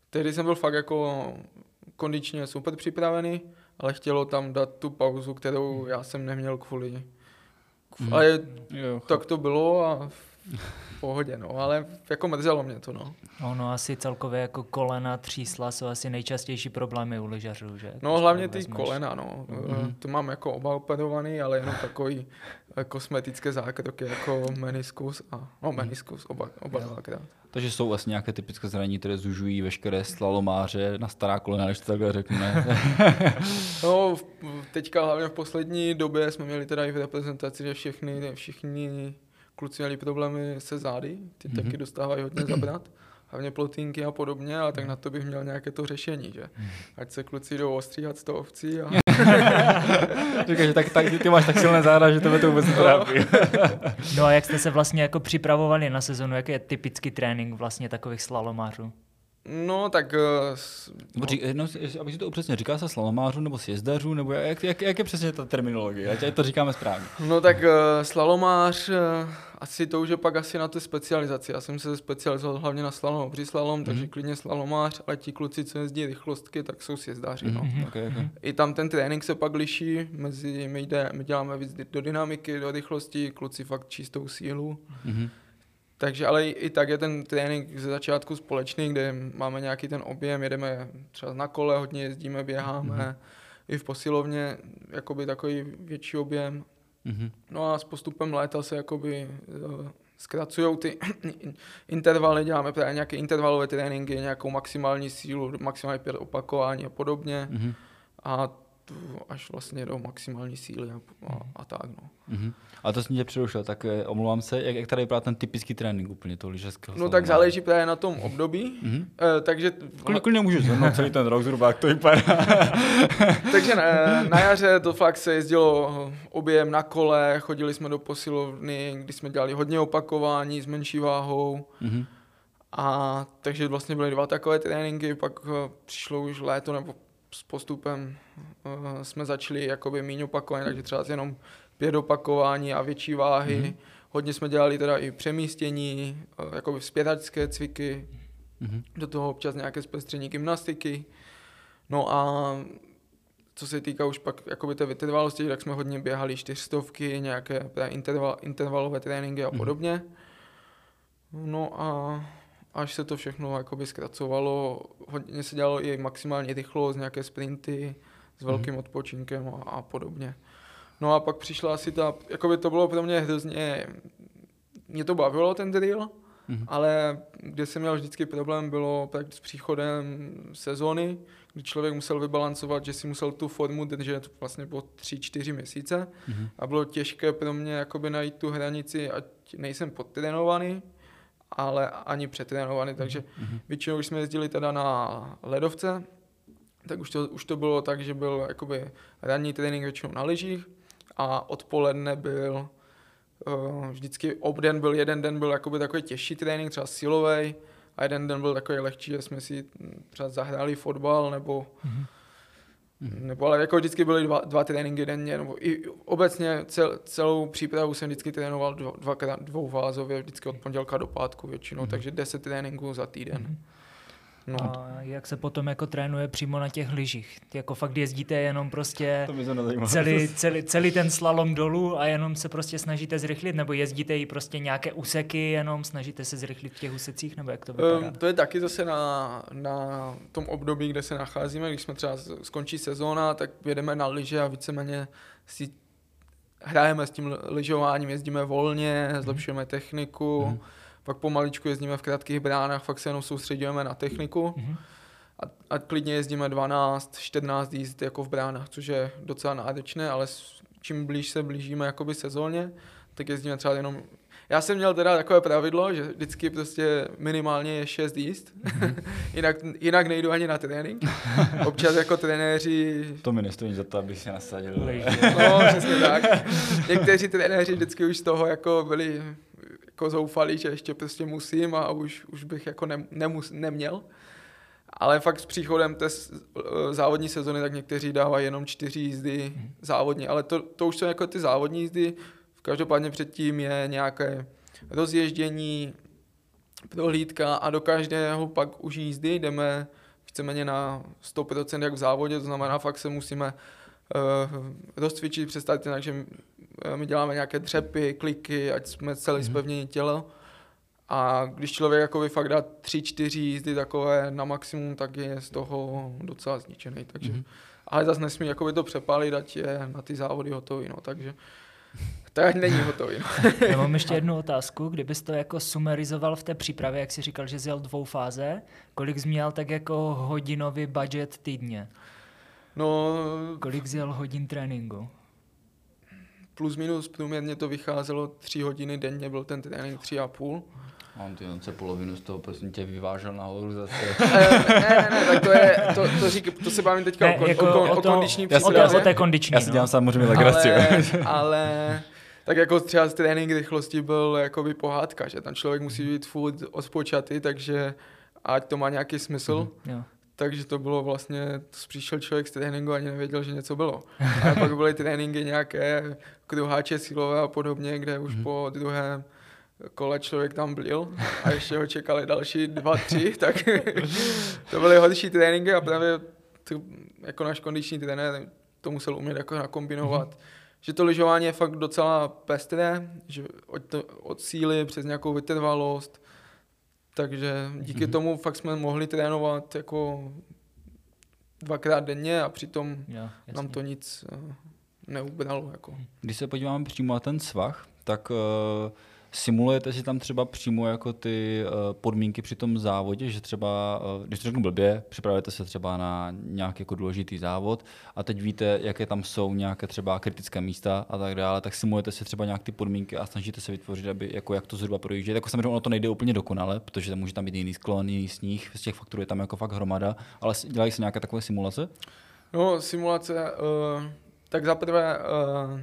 tehdy jsem byl fakt jako kondičně super připravený, ale chtělo tam dát tu pauzu, kterou já jsem neměl kvůli. Mhm. Ale Jo, tak to bylo a pohodě, no, ale jako mrzelo mě to, no. Ono asi celkově jako kolena, třísla jsou asi nejčastější problémy u lyžařů, že? No Když hlavně ty vezmeš. kolena, no. Mhm. To mám jako oba operovaný, ale jenom takový eh, kosmetické zákroky jako meniskus a, no meniskus, oba, oba Jo. dvakrát. Takže jsou vlastně nějaké typické zranění, které zužují veškeré slalomáře na stará kolena, když to takhle řekneme. No, teďka hlavně v poslední době jsme měli teda i v reprezentaci, že všechny, všichni kluci měli problémy se zády, ty Mhm. mm-hmm. taky dostávají hodně zabrat, hlavně plotínky a podobně, ale tak na to bych měl nějaké to řešení, že Mhm. ať se kluci jdou ostříhat z toho ovcí a Říkáš, že tak, tak, ty máš tak silné záda, že tebe to vůbec netrápí. No a jak jste se vlastně jako připravovali na sezonu, jaký je typický trénink vlastně takových slalomářů? No tak eh, Nebo řík, no, abych si to upřesnil, říká se slalomářů nebo sjezdařů, nebo jak, jak, jak je přesně ta terminologie, ať to říkáme správně. No tak uh, slalomář, uh, asi to už je pak asi na té specializaci. Já jsem se specializoval hlavně na slalom, obří slalom, mm-hmm. takže klidně slalomář, ale ti kluci, co jezdí rychlostky, tak jsou sjezdáři. Mm-hmm. No. Mm-hmm. Okay, okay. I tam ten trénink se pak liší, mezi, my, jde, my děláme víc do dynamiky, do rychlosti, kluci fakt čistou sílu. Mm-hmm. Takže ale i, tak je ten trénink ze začátku společný, kde máme nějaký ten objem, jedeme třeba na kole, hodně jezdíme, běháme, mm-hmm. i v posilovně, jakoby takový větší objem. Mm-hmm. No a s postupem léta se jakoby uh, zkracují ty intervaly, děláme právě nějaké intervalové tréninky, nějakou maximální sílu, maximální pět opakování a podobně. Mm-hmm. A až vlastně do maximální síly a, a, a tak no. Mm-hmm. A to jsem tě přerušil, tak eh, omlouvám se, jak, jak tady vypadá ten typický trénink úplně toho lyžařského No tak záleží právě na tom období, Mm-hmm. e, takže, Klidně, můžu zhrnout celý ten rok zhruba, jak to vypadá. takže na, na jaře to fakt se jezdilo objem na kole, chodili jsme do posilovny, kdy jsme dělali hodně opakování s menší váhou, mm-hmm. A takže vlastně byly dva takové tréninky, pak eh, přišlo už léto nebo s postupem uh, jsme začali jakoby méně opakovaně, takže třeba jenom pět opakování a větší váhy. Mhm. Mm-hmm. Hodně jsme dělali teda i přemístění, uh, jakoby zpětačské cviky, Mm-hmm. do toho občas nějaké zpestření gymnastiky. No a co se týká už pak jakoby té vytrvalosti, tak jsme hodně běhali čtyřstovky, nějaké interval, intervalové tréninky a Mhm. podobně. No a až se to všechno jakoby zkracovalo, hodně se dělalo i maximální rychlost, nějaké sprinty s velkým odpočinkem a, a podobně. No a pak přišla asi ta, jakoby to bylo pro mě hrozně, mě to bavilo ten drill, Mhm. ale kde jsem měl vždycky problém, bylo tak s příchodem sezóny, kdy člověk musel vybalancovat, že si musel tu formu držet vlastně po 3-4 měsíce Mhm. a bylo těžké pro mě jakoby najít tu hranici, ať nejsem podtrénovaný, ale ani přetrénovaný, takže Mhm. většinou, když jsme jezdili teda na ledovce, tak už to, už to bylo tak, že byl jakoby ranní trénink většinou na lyžích a odpoledne byl uh, vždycky obden byl, jeden den byl jakoby takový těžší trénink, třeba silový, a jeden den byl takový lehčí, že jsme si třeba zahráli fotbal, nebo, Mhm. nebo ale jako vždycky byly dva, dva tréninky denně, nebo i obecně cel, celou přípravu jsem vždycky trénoval dva, dvakrát dvoufázově, vždycky od pondělka do pátku většinou, Mhm. takže 10 tréninků za týden. Mhm. No. A jak se potom jako trénuje přímo na těch lyžích? Jako fakt jezdíte jenom prostě celý, celý, celý ten slalom dolů a jenom se prostě snažíte zrychlit? Nebo jezdíte i prostě nějaké úseky, jenom snažíte se zrychlit v těch úsecích? Nebo jak to vypadá? Um, to je taky zase na, na tom období, kde se nacházíme. Když jsme třeba skončí sezóna, tak jedeme na lyže a víceméně si hrajeme s tím lyžováním, jezdíme volně, zlepšujeme techniku, Mhm. Pak pomaličku jezdíme v krátkých bránách, fakt se jenom soustředujeme na techniku Mhm. a, a klidně jezdíme 12, 14 jízd jako v bránách, což je docela náročné, ale s- čím blíž se blížíme jakoby sezóně, tak jezdíme třeba jenom já jsem měl teda takové pravidlo, že vždycky prostě minimálně je 6 jízd, jinak, jinak nejdu ani na trénink. Občas jako trenéři, To mi nestojí za to, abych se nasadil. No přesně tak, někteří trenéři vždycky už z toho jako byli jako zoufalí, že ještě prostě musím a už, už bych jako ne, nemus, neměl. Ale fakt s příchodem té eh, závodní sezony, tak někteří dávají jenom čtyři jízdy závodní, ale to, to už jsou jako ty závodní jízdy, každopádně předtím je nějaké rozježdění, prohlídka a do každého pak už jízdy jdeme víceméně na 100% jak v závodě, to znamená fakt se musíme uh, rozcvičit, představit jinak, že my děláme nějaké dřepy, kliky, ať jsme celý Mhm. zpevnění tělo. A když člověk jako fakt dá tři, čtyři jízdy takové na maximum, tak je z toho docela zničený. Takže, Mhm. Ale zase nesmí jakoby to přepálit, ať je na ty závody hotový. No, takže tak není hotový. No. Já mám ještě jednu otázku. Kdybys to jako sumerizoval v té přípravě, jak jsi říkal, že jsi jel dvou fáze, kolik jsi měl tak jako hodinový budget týdně? no Kolik jsi jel hodin tréninku? Plus minus průměrně to vycházelo tři hodiny denně, byl ten trénink tři a půl. On ty on se polovinu z toho prosím tě vyvážel nahoru zase. Eh, ne, ne, ne, tak to je, to, to, řík, to se bavím teďka Ne, o, kon, jako o, kon, o o to- kondiční Já si O přípravě. o té kondiční, Já si dělám no. samozřejmě legraci. ale, ale tak jako třeba z trénink rychlosti byl jakoby pohádka, že tam člověk musí být furt odpočatý, takže ať to má nějaký smysl. Jo. Takže to bylo vlastně, přišel člověk z tréninku a ani nevěděl, že něco bylo. A pak byly tréninky nějaké kruháče silové a podobně, kde už po druhém kole člověk tam byl a ještě ho čekali další dva, tři, tak to byly horší tréninky a právě to, jako náš kondiční trenér to musel umět jako nakombinovat. Že to lyžování je fakt docela pestré, že od, to, od síly přes nějakou vytrvalost, takže díky Mhm. tomu fakt jsme mohli trénovat jako dvakrát denně a přitom Jo, nám to nic eh, neubralo. Jako. Když se podíváme přímo na ten svah, tak uh, simulujete si tam třeba přímo jako ty uh, podmínky při tom závodě, že třeba, uh, když to řeknu blbě, připravujete se třeba na nějaký jako důležitý závod a teď víte, jaké tam jsou nějaké třeba kritické místa a tak dále, tak simulujete si třeba nějak ty podmínky a snažíte se vytvořit, aby, jako jak to zhruba projíždět. Jako samozřejmě ono to nejde úplně dokonale, protože tam může tam být jiný sklon, jiný sníh, z těch faktorů je tam jako fakt hromada, ale dělají se nějaké takové simulace? No, simulace, uh, tak zaprvé uh,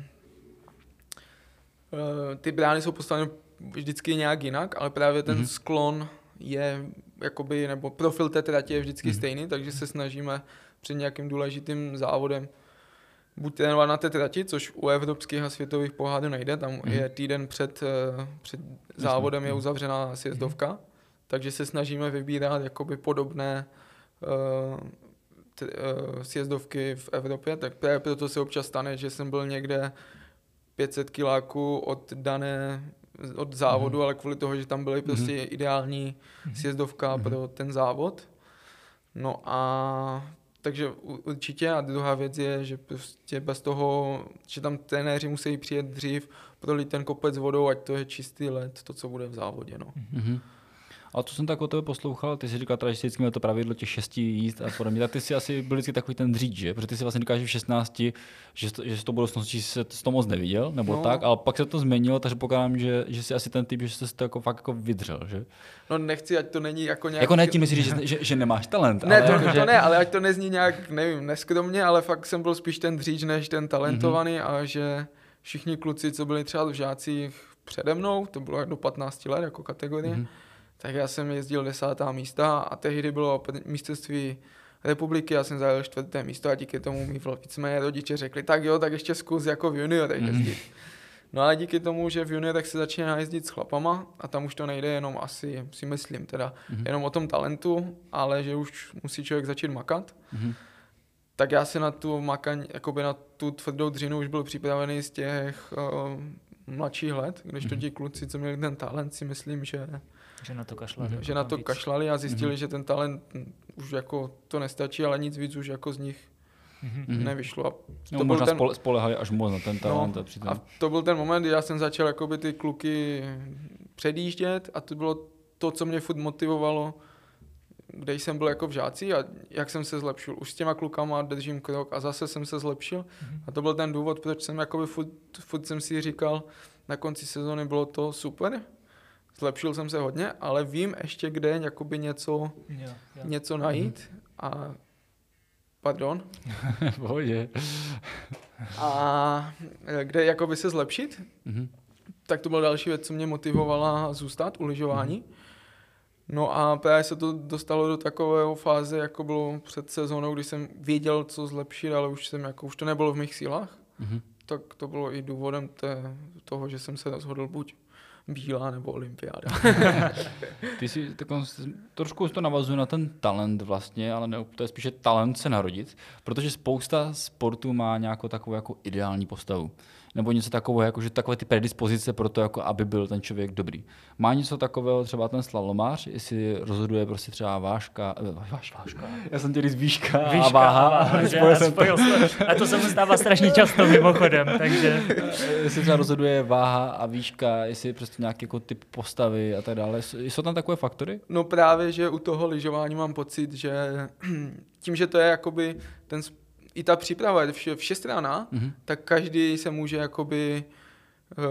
ty brány jsou postaveny vždycky nějak jinak, ale právě ten Mhm. mm-hmm. sklon je jakoby, nebo profil té trati je vždycky Mhm. mm-hmm. stejný, takže se snažíme před nějakým důležitým závodem buď trénovat na té trati, což u evropských a světových pohádů nejde, tam Mhm. mm-hmm. je týden před, uh, před závodem je uzavřená sjezdovka, mm-hmm. takže se snažíme vybírat jakoby podobné uh, t, uh, sjezdovky v Evropě, tak právě proto se občas stane, že jsem byl někde 500 kiláků od dané od závodu, mm-hmm. ale kvůli toho, že tam byly prostě mm-hmm. ideální sjezdovka mm-hmm. pro ten závod. No a takže určitě a druhá věc je, že prostě bez toho, že tam trenéři musí přijet dřív, prolít ten kopec vodou, ať to je čistý led, to, co bude v závodě. No. Mm-hmm. A co jsem tak o tebe poslouchal, ty jsi říkal, teda, že jsi vždycky měl to pravidlo těch šesti jízd a podobně, tak ty jsi asi byl vždycky takový ten dříč, že? Protože ty si vlastně říkáš, že v 16, že, to, že z toho budoucnosti se to moc neviděl, nebo no. No. tak, ale pak se to změnilo, takže pokládám, že, že jsi asi ten typ, že jsi to jako fakt jako vydřel, že? no nechci, ať to není jako nějak... Jako ne tím myslíš, že, že, že, nemáš talent, Ne, ale to, jako, že... to ne, ale ať to nezní nějak, nevím, neskromně, ale fakt jsem byl spíš ten dříč než ten talentovaný mm-hmm. a že všichni kluci, co byli třeba v žácích přede mnou, to bylo do 15 let jako kategorie, mm-hmm. Tak já jsem jezdil desátá místa a tehdy bylo mistrovství republiky, já jsem zajel čtvrté místo a díky tomu mi víceméně rodiče řekli, tak jo, tak ještě zkus jako v juniorech Mhm. jezdit. No ale díky tomu, že v juniorech se začíná jezdit s chlapama a tam už to nejde jenom asi, si myslím teda, Mhm. jenom o tom talentu, ale že už musí člověk začít makat. Mhm. Tak já si na tu makaň, jakoby na tu tvrdou dřinu už byl připravený z těch uh, mladších let, když to Mhm. ti kluci, co měli ten talent, si myslím, že, Že na to kašlali. že na to víc. kašlali a zjistili, Mhm. že ten talent už jako to nestačí, ale nic víc už jako z nich Mhm. Mhm. nevyšlo. A No, to byl možná ten- spole, spolehali až moc na ten talent a přitom... a to byl ten moment, kdy já jsem začal jakoby ty kluky předjíždět a to bylo to, co mě furt motivovalo, kde jsem byl jako v žáci a jak jsem se zlepšil. Už s těma klukama držím krok a zase jsem se zlepšil a to byl ten důvod, proč jsem jakoby furt, furt jsem si říkal, na konci sezóny bylo to super, zlepšil jsem se hodně, ale vím ještě, kde jakoby něco, Jo, jo. něco najít a pardon, v pohodě. a kde jakoby se zlepšit, Mhm. tak to byla další věc, co mě motivovala zůstat u lyžování. No a právě se to dostalo do takového fáze, jako bylo před sezónou, kdy jsem věděl, co zlepšit, ale už jsem jako, už to nebylo v mých sílách. Mhm. Tak to bylo i důvodem té, toho, že jsem se rozhodl buď bílá nebo olympiáda. Ty si trošku to navazuje na ten talent vlastně, ale ne, to je spíše talent se narodit, protože spousta sportů má nějakou takovou jako ideální postavu. Nebo něco takového, jako že takové ty predispozice pro to, jako aby byl ten člověk dobrý. Má něco takového třeba ten slalomář, jestli rozhoduje prostě třeba váška, eh, váš, váška. Já jsem tě říct výška, Výška a váha. a váha, spojil jsem to. Spojil. A to se mu stává strašně často mimochodem, takže... jestli třeba rozhoduje váha a výška, jestli je prostě nějaký jako typ postavy a tak dále. Jsou tam takové faktory? No právě, že u toho lyžování mám pocit, že tím, že to je jakoby ten, i ta příprava je vše, všestranná, Mhm. tak každý se může jakoby uh,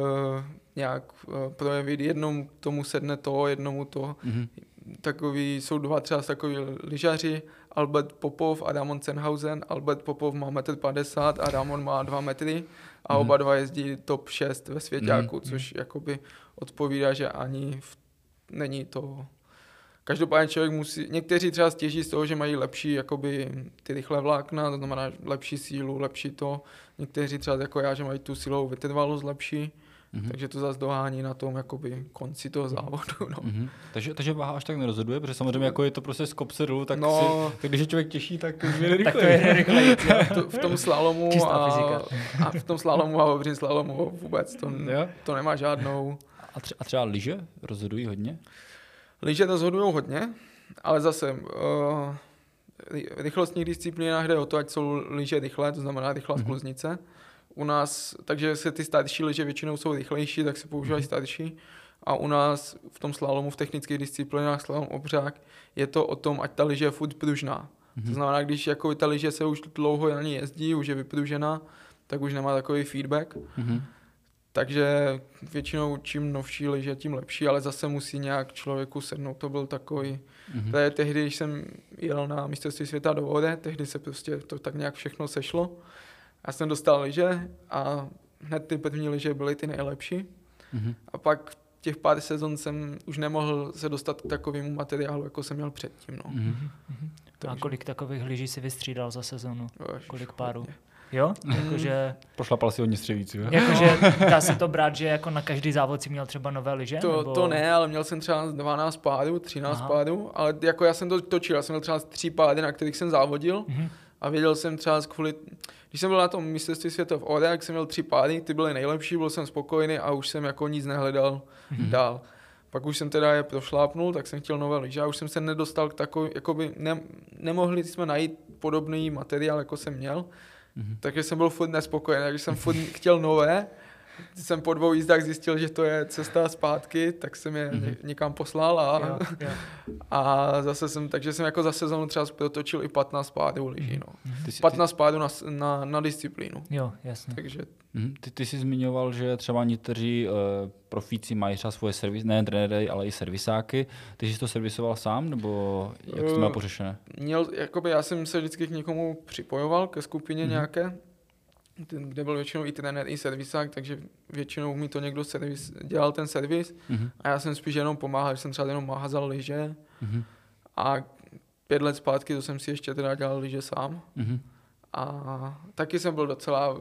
nějak uh, projevit. Jednomu tomu sedne to, jednomu to. Mhm. Takový, jsou dva třeba takový lyžaři, Albert Popov a Damon Senhausen. Albert Popov má 1,50 m a Damon má 2 metry a Mhm. oba dva jezdí top 6 ve svěťáku, Mhm. což jakoby odpovídá, že ani v, není to Každopádně člověk musí, někteří třeba stěží z toho, že mají lepší jakoby, ty rychlé vlákna, to znamená lepší sílu, lepší to. Někteří třeba jako já, že mají tu silovou vytrvalost lepší, Mhm. takže to zase dohání na tom jakoby konci toho závodu. No. Mhm. Takže, takže váha až tak nerozhoduje, protože samozřejmě jako je to prostě z kopce dolů, tak, No. si, tak když je člověk těžší, tak jde Tak to je rychleji. To, v tom slalomu Čistá a, fyzika. a, v tom slalomu a obřím slalomu vůbec to, to nemá žádnou. A, tře- a třeba lyže rozhodují hodně? Lyže rozhodují hodně, ale zase uh, v rychlostních disciplínách jde o to, ať jsou lyže rychlé, to znamená rychlá Mhm. skluznice. U nás, takže se ty starší lyže většinou jsou rychlejší, tak se používají Mhm. starší. A u nás v tom slalomu, v technických disciplínách, slalom obřák, je to o tom, ať ta lyže je furt pružná. Mhm. To znamená, když jako ta lyže se už dlouho na ní jezdí, už je vypružená, tak už nemá takový feedback. Mhm. Takže většinou čím novší lyže, tím lepší, ale zase musí nějak člověku sednout. To byl takový, Mhm. to je tehdy, když jsem jel na mistrovství světa do Ode, tehdy se prostě to tak nějak všechno sešlo. Já jsem dostal lyže a hned ty první lyže byly ty nejlepší. Mhm. A pak těch pár sezon jsem už nemohl se dostat k takovému materiálu, jako jsem měl předtím. No. Mhm. A Takže- kolik takových lyží si vystřídal za sezonu? Kolik párů? hodně. Jo? Mm. Jakože, Prošlapal si hodně střevíců, jo? jakože dá se to brát, že jako na každý závod si měl třeba nové lyže? To, nebo... to ne, ale měl jsem třeba 12 pádů, 13 Aha. pádů, ale jako já jsem to točil, já jsem měl třeba tři pády, na kterých jsem závodil Mhm. a věděl jsem třeba kvůli, když jsem byl na tom mistrovství světa v Ore, jak jsem měl tři pády, ty byly nejlepší, byl jsem spokojený a už jsem jako nic nehledal Mhm. dál. Pak už jsem teda je prošlápnul, tak jsem chtěl nové lyže a už jsem se nedostal k takový, jakoby ne, nemohli jsme najít podobný materiál, jako jsem měl, Mhm. takže jsem byl furt nespokojený, takže jsem furt chtěl nové. Jsem po dvou jízdách zjistil, že to je cesta zpátky, tak jsem je Mhm. ně- někam poslal a, Jo, jo. a zase jsem, takže jsem jako za sezonu třeba protočil i 15 pádů lyží, no. Ty, jsi- 15 pádů na, na, na disciplínu. jo, jasně. Takže Mhm. Ty, ty jsi zmiňoval, že třeba někteří uh, profíci mají třeba svoje servis, ne trenéry, ale i servisáky. Ty jsi to servisoval sám, nebo jak jsi to měl pořešené? měl, jakoby já jsem se vždycky k někomu připojoval, ke skupině Mhm. mm-hmm. nějaké, ten, kde byl většinou i trenér, i servisák, takže většinou mi to někdo servis, dělal ten servis Mhm. a já jsem spíš jenom pomáhal, že jsem třeba jenom mahazal lyže Mhm. a pět let zpátky to jsem si ještě teda dělal lyže sám Mhm. a taky jsem byl docela, uh,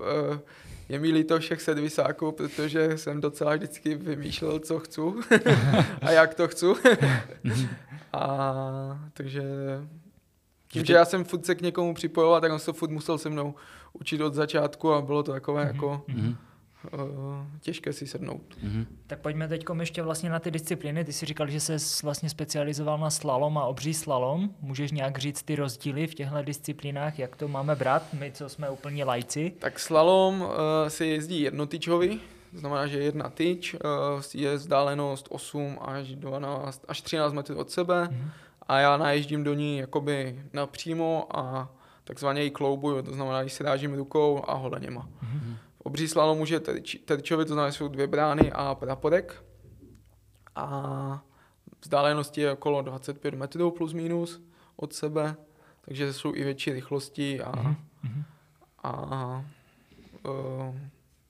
je mi líto všech servisáků, protože jsem docela vždycky vymýšlel, co chci a jak to chci. a takže tím, že já jsem furt se k někomu připojoval, tak on se furt musel se mnou učit od začátku a bylo to takové Mhm. jako Mhm. uh, těžké si sednout. Mhm. Tak pojďme teď ještě vlastně na ty disciplíny. Ty jsi říkal, že se vlastně specializoval na slalom a obří slalom. Můžeš nějak říct ty rozdíly v těchto disciplínách, jak to máme brát, my, co jsme úplně lajci? Tak slalom uh, se jezdí jednotyčový, to znamená, že jedna tyč uh, je vzdálenost 8 až 12 až 13 metrů od sebe Mhm. A já naježdím do ní jakoby napřímo a takzvaně ji kloubuju, to znamená, že si rážím rukou a holeněma. Mhm. V obří slalomu je terč, terčový, to znamená, že jsou dvě brány a praporek a vzdálenosti je okolo 25 metrů plus minus od sebe, takže jsou i větší rychlosti a, Mhm, mhm. a uh,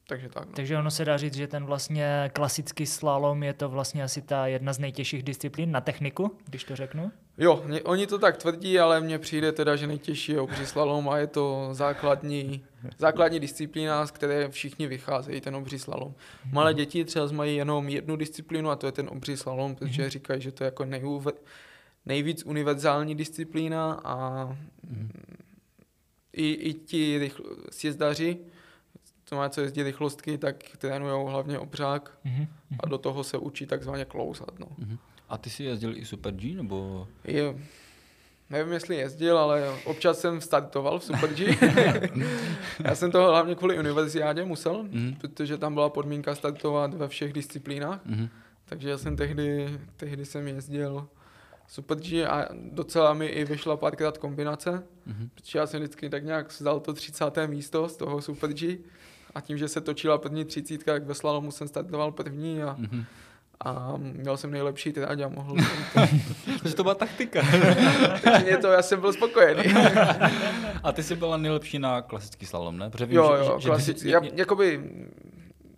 takže tak. No. Takže ono se dá říct, že ten vlastně klasický slalom je to vlastně asi ta jedna z nejtěžších disciplín na techniku, když to řeknu. Jo, mě, oni to tak tvrdí, ale mně přijde teda, že nejtěžší je obří slalom a je to základní, základní disciplína, z které všichni vycházejí, ten obří slalom. Malé děti třeba mají jenom jednu disciplínu a to je ten obří slalom, protože říkají, že to je jako nejúve, nejvíc univerzální disciplína a i, i ti rychl, sjezdaři, co má co jezdí rychlostky, tak trénují hlavně obřák Mhm. a do toho se učí takzvaně klouzat. No. Mhm. A ty jsi jezdil i Super G, nebo? Je, nevím, jestli jezdil, ale občas jsem startoval v Super G. Já jsem to hlavně kvůli univerziádě musel, Mhm. protože tam byla podmínka startovat ve všech disciplínách. Mhm. Takže já jsem tehdy, tehdy jsem jezdil Super G a docela mi i vyšla párkrát kombinace, Mhm. protože já jsem vždycky tak nějak zdal to 30. místo z toho Super G a tím, že se točila první třicítka, tak ve slalomu jsem startoval první a, Mhm. a měl jsem nejlepší trať a mohl jsem to. Takže to byla taktika. Takže mě to, já jsem byl spokojený. A ty jsi byla nejlepší na klasický slalom, ne? Protože vím, jo, že- jo, že- klasicky. jsi- Já, jakoby,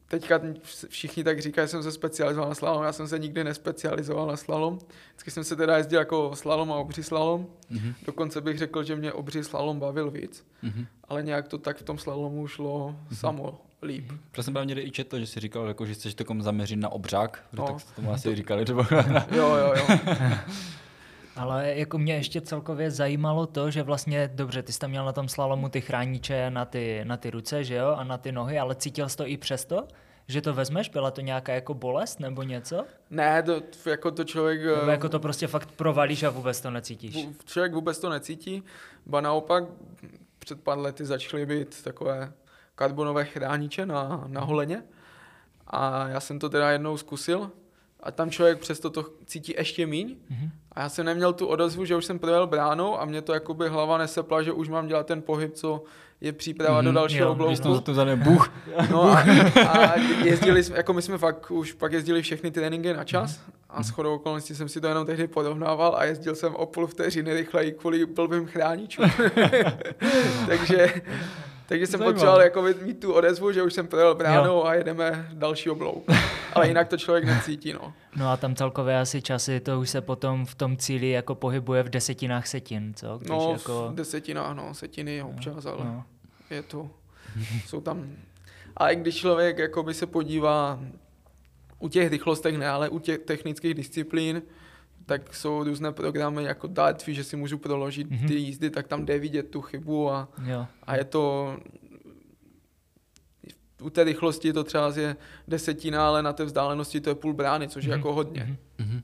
teďka všichni tak říkají, že jsem se specializoval na slalom, já jsem se nikdy nespecializoval na slalom. Vždycky jsem se teda jezdil jako slalom a obří slalom. Mhm. Dokonce bych řekl, že mě obří slalom bavil víc, Mhm. ale nějak to tak v tom slalomu šlo samo líp. Já jsem někde i četl, že jsi říkal, jako, že chceš takom zaměřit na obřák, No. tak tomu asi říkali, třeba. Jo, jo, jo. Ale jako mě ještě celkově zajímalo to, že vlastně, dobře, ty jsi tam měl na tom slalomu ty chrániče na ty, na ty ruce, že jo, a na ty nohy, ale cítil jsi to i přesto, že to vezmeš? Byla to nějaká jako bolest nebo něco? Ne, to, jako to člověk... Nebo eh, jako to prostě fakt provalíš a vůbec to necítíš? v- člověk vůbec to necítí, ba naopak před pár lety začaly být takové karbonové chrániče na, na holeně a já jsem to teda jednou zkusil a tam člověk přesto to cítí ještě míň Mhm. a já jsem neměl tu odezvu, že už jsem projel bránou a mě to jakoby hlava nesepla, že už mám dělat ten pohyb, co je příprava do Mhm, dalšího oblouku. To zadne buch. No a, a jezdili jsme, jako my jsme fakt už pak jezdili všechny tréninky na čas a s chodou okolností jsem si to jenom tehdy porovnával a jezdil jsem o půl vteřiny rychleji kvůli blbým chráničům. takže, takže jsem Zajímavé. potřeboval jako mít tu odezvu, že už jsem projel bránou a jedeme další oblouk. Ale jinak to člověk necítí, no. No a tam celkově asi časy, to už se potom v tom cíli jako pohybuje v desetinách setin, co? Když No, jako... v desetinách, no, setiny občas, ale No. je to, jsou tam, ale když člověk jakoby se podívá u těch rychlostech ne, ale u těch technických disciplín, tak jsou různé programy jako Dartfi, že si můžu proložit Mhm. ty jízdy, tak tam jde vidět tu chybu a, Jo. a je to u té rychlosti to třeba je desetina, ale na té vzdálenosti to je půl brány, což je Mhm. jako hodně. Mhm.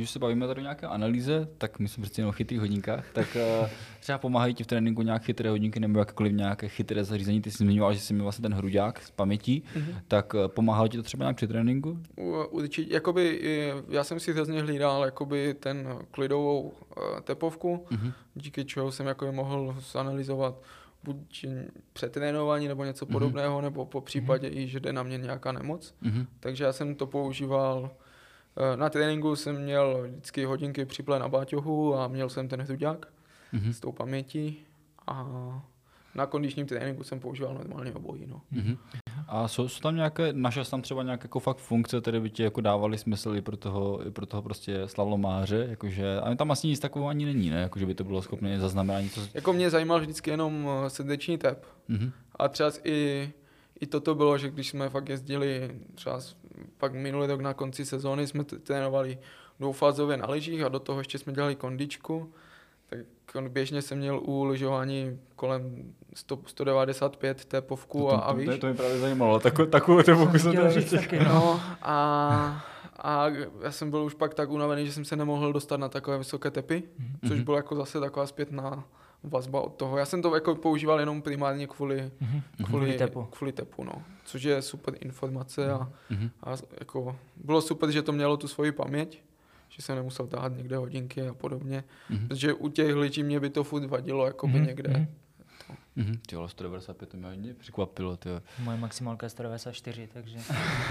Mhm. Když se bavíme tady o nějaké analýze, tak my jsme přeci jenom o chytrých hodinkách, tak eh, třeba pomáhají ti v tréninku nějak chytré hodinky nebo jakkoliv nějaké chytré zařízení. Ty jsi zmiňoval, že jsi měl vlastně ten hruďák z pamětí, Mhm. tak eh, pomáhalo ti to třeba nějak při tréninku? Určitě, jakoby, eh, já jsem si hrozně hlídal jakoby ten klidovou uh, tepovku, Mhm. díky čeho jsem jako mohl zanalizovat buď přetrénování nebo něco Mhm. podobného, nebo po případě i, že jde na mě nějaká nemoc. Mhm. Takže já jsem to používal, na tréninku jsem měl vždycky hodinky připlé na báťohu a měl jsem ten hruďák Mhm. s tou pamětí a na kondičním tréninku jsem používal normálně obojí. No. Mhm. A jsou, jsou tam nějaké, našel jsi tam třeba nějaké jako fakt funkce, které by ti jako dávaly smysl i pro toho, i pro toho prostě slalomáře, jakože, ale tam asi nic takového ani není, ne, jakože by to bylo schopné zaznamenat něco. Jako mě zajímal vždycky jenom eh, srdeční tep. Mhm. A třeba i, i toto bylo, že když jsme fakt jezdili, třeba pak minulý rok na konci sezóny jsme trénovali dvoufázově na lyžích a do toho ještě jsme dělali kondičku, tak on běžně jsem měl u lyžování kolem 100, 195 tepovku a, a výš. to, to, mě právě zajímalo, takovou, takovou to pokus jsem teda říct taky, no. A, a já jsem byl už pak tak unavený, že jsem se nemohl dostat na takové vysoké tepy, což Mhm. bylo jako zase taková zpětná vazba od toho. Já jsem to jako používal jenom primárně kvůli, Mhm. kvůli, Kvůli tepu. kvůli tepu no. což je super informace a, Mhm. a jako bylo super, že to mělo tu svoji paměť, že jsem nemusel tahat někde hodinky a podobně, Mhm. protože u těch lidí mě by to furt vadilo jakoby Mhm, někde. mhm. Mhm. Ty vole, 195 to mě hodně překvapilo, ty. jo. Moje maximálka je 194, takže...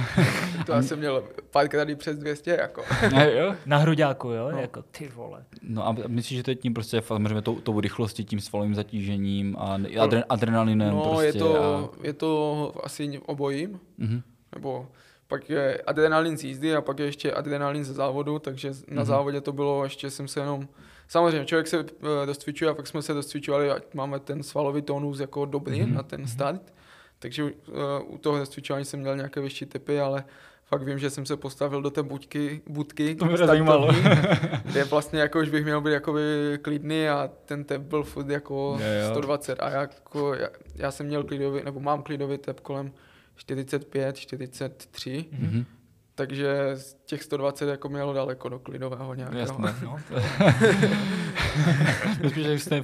To já jsem měl párkrát i přes 200 jako. Ne, jo? Na hruďáku, jo? No. Jako ty vole. No a myslíš, že to je tím prostě samozřejmě tou, tou rychlostí, tím svalovým zatížením a adre, adrenalinem No prostě. je, to, a... je to asi obojím, Mhm. nebo pak je adrenalin z jízdy a pak je ještě adrenalin ze závodu, takže na Mhm. závodě to bylo, ještě jsem se jenom, samozřejmě člověk se uh, rozcvičuje a pak jsme se rozcvičovali, ať máme ten svalový tónus jako dobrý Mhm. na ten start, takže uh, u toho rozcvičování jsem měl nějaké vyšší typy, ale fakt vím, že jsem se postavil do té budky, budky To mě zajímalo. kde vlastně jako už bych měl být jakoby klidný a ten tep byl furt jako jo. 120 a jako, já, já jsem měl klidový, nebo mám klidový tep kolem 45, 43, Mhm. takže z těch 120 jako mělo daleko do klidového nějakého. Jasné. No. Spíš, že jste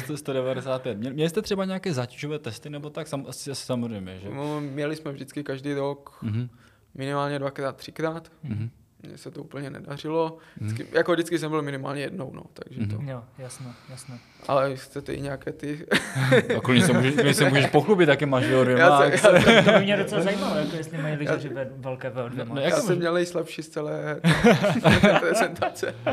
jste 195. Mě- Měli jste třeba nějaké zátěžové testy, nebo tak? Sam, asi, asi samozřejmě, že? No, Měli jsme vždycky každý rok Mhm. minimálně dvakrát, třikrát. Mhm. Mně se to úplně nedařilo. Vždycky, Jako vždycky jsem byl minimálně jednou, no, takže to. Jo, jasno, jasno. Ale chcete i nějaké ty... A klidně se můžeš, klidně se můžeš pochlubit, taky máš VO2 Já max. jsem- já To by mě docela zajímalo, jako jestli mají lyžaři ve- velké VO2 No, max. Já jsem může- měl nejslabší z celé prezentace.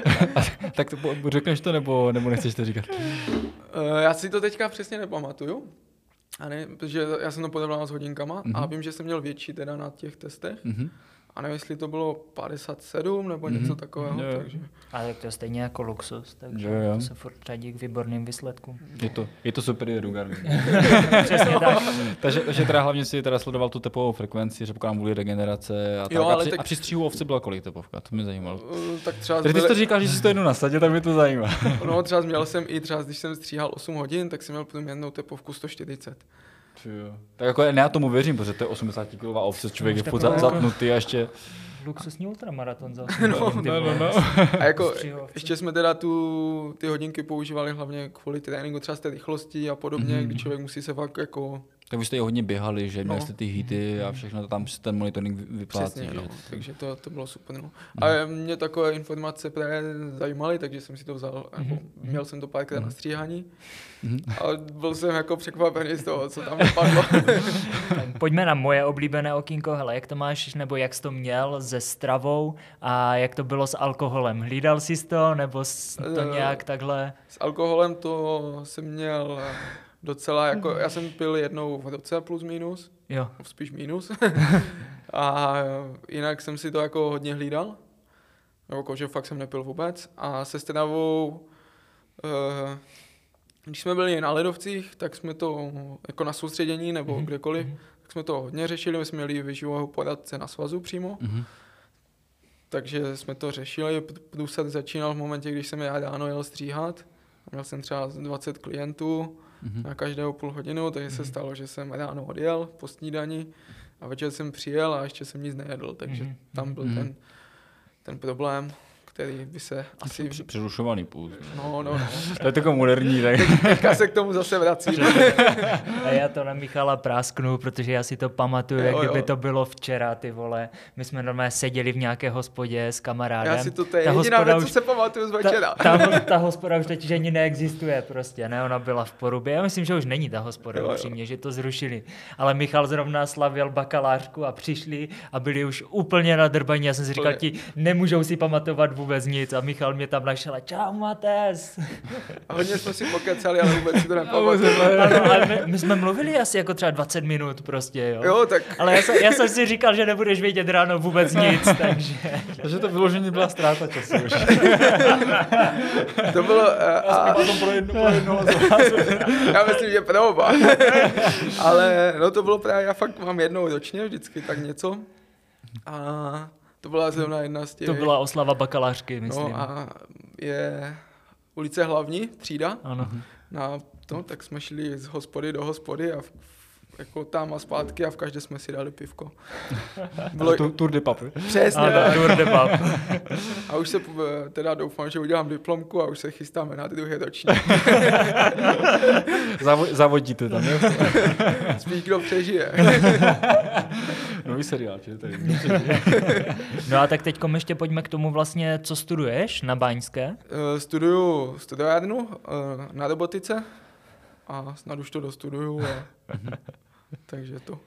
Tak to, po- řekneš to, nebo, nebo nechceš to říkat? Eh, Já si to teďka přesně nepamatuju. A ne, protože já jsem to podával s hodinkama mm-hmm. a Mhm. vím, že jsem měl větší teda na těch testech. Mhm. A nevím, jestli to bylo 57 nebo něco Mhm. takového. Jo, jo. Takže Ale tak to je stejně jako luxus, takže Jo, jo. to se furt řadí k výborným výsledkům. Je to, je to super jedu, Garmin. Přesně tak. takže, takže teda hlavně si teda sledoval tu tepovou frekvenci, že pokud kvůli regenerace a tak. Jo, a, ale při, tak- a při stříhu ovce byla kolik tepovka? To mě zajímalo. eh, tak třeba, Tady ty jsi zbyli- to říkal, že jsi to jednou nasadil, tak mě to zajímá. no, třeba měl jsem i třeba, když jsem stříhal 8 hodin, tak jsem měl průměrnou tepovku 140. Tak jako ne, já tomu věřím, protože to je 80 kg ovce, člověk Už je furt taková za- jako- zatnutý a ještě... Luxusní ultramaraton za No, no, no, no. A jako ještě jsme teda tu, ty hodinky používali hlavně kvůli tréninku, třeba z té rychlosti a podobně, Mhm. kdy člověk musí se fakt jako Tak vy jste i hodně běhali, že měli No. jste ty hity a všechno, tam si ten monitoring vy- vyplácí. Přesně, že? no. takže to, to bylo super. No. A mě takové informace právě zajímaly, takže jsem si to vzal, jako, měl jsem to párkrát na stříhání Mhm. a byl jsem jako překvapený z toho, co tam vypadlo. Pojďme na moje oblíbené okýnko. Hele, jak to máš, nebo jak jsi to měl se stravou a jak to bylo s alkoholem? Hlídal jsi to, nebo jsi to Eh, nějak takhle? S alkoholem to jsem měl docela, jako já jsem pil jednou v roce plus minus, Jo, spíš minus. a jinak jsem si to jako hodně hlídal. Nebo jako, že fakt jsem nepil vůbec. A se stravou, eh, když jsme byli na ledovcích, tak jsme to jako na soustředění nebo Mhm. kdekoliv, tak jsme to hodně řešili. My jsme měli výživového poradce na svazu přímo. Mhm. Takže jsme to řešili. Průsad začínal v momentě, když jsem já ráno jel stříhat. Měl jsem třeba 20 klientů Mhm. na každého půl hodinu, takže se stalo, že jsem ráno odjel po snídani a večer jsem přijel a ještě jsem nic nejedl, takže Mhm. tam byl Mhm. ten, ten problém, který by se asi... Přerušovaný půl. No, no, no. To je takový moderní, tak. Teďka se k tomu zase vracím. a já to na Michala prásknu, protože já si to pamatuju, Jo, jak jo. kdyby to bylo včera, ty vole. My jsme normálně seděli v nějaké hospodě s kamarádem. Já si to, to je Ta jediná hospoda věc, co už- se pamatuju z večera. Ta, ta, ta hospoda už teď ani neexistuje prostě, ne, ona byla v porubě. Já myslím, že už není ta hospoda, Jo, jo. upřímně, že to zrušili. Ale Michal zrovna slavil bakalářku a přišli a byli už úplně nadrbaní. Já jsem si říkal, ti nemůžou si pamatovat vůbec nic. A Michal mě tam našel a čau Mates. A hodně jsme si pokecali, ale vůbec si to nepamatuju. ano, ale my, my, jsme mluvili asi jako třeba 20 minut prostě, jo. Jo, tak Ale já jsem, já jsem si říkal, že nebudeš vědět ráno vůbec nic, takže... Takže to vyložení byla ztráta času už. to bylo... eh, A, Potom pro jedno, pro jedno já myslím, že pro oba. Ale no to bylo právě, já fakt mám jednou ročně vždycky tak něco. A to byla zrovna jedna z těch... To byla oslava bakalářky, myslím. No a je ulice Hlavní, třída. Ano. Na to, tak jsme šli z hospody do hospody a v, jako tam a zpátky a v každé jsme si dali pivko. Bylo, Tu- Tour de Pap. přesně Ano, tak. Tour de Pap. A už se teda doufám, že udělám diplomku a už se chystáme na druhý ročník. Zavo- Zavodíte tam, jo? Spíš kdo přežije. Nový seriál, či tady. No a tak teď ještě pojďme k tomu vlastně, co studuješ na Báňské. Eh, Studuju studiárnu eh, na robotice a snad už to dostuduju. A... Takže to.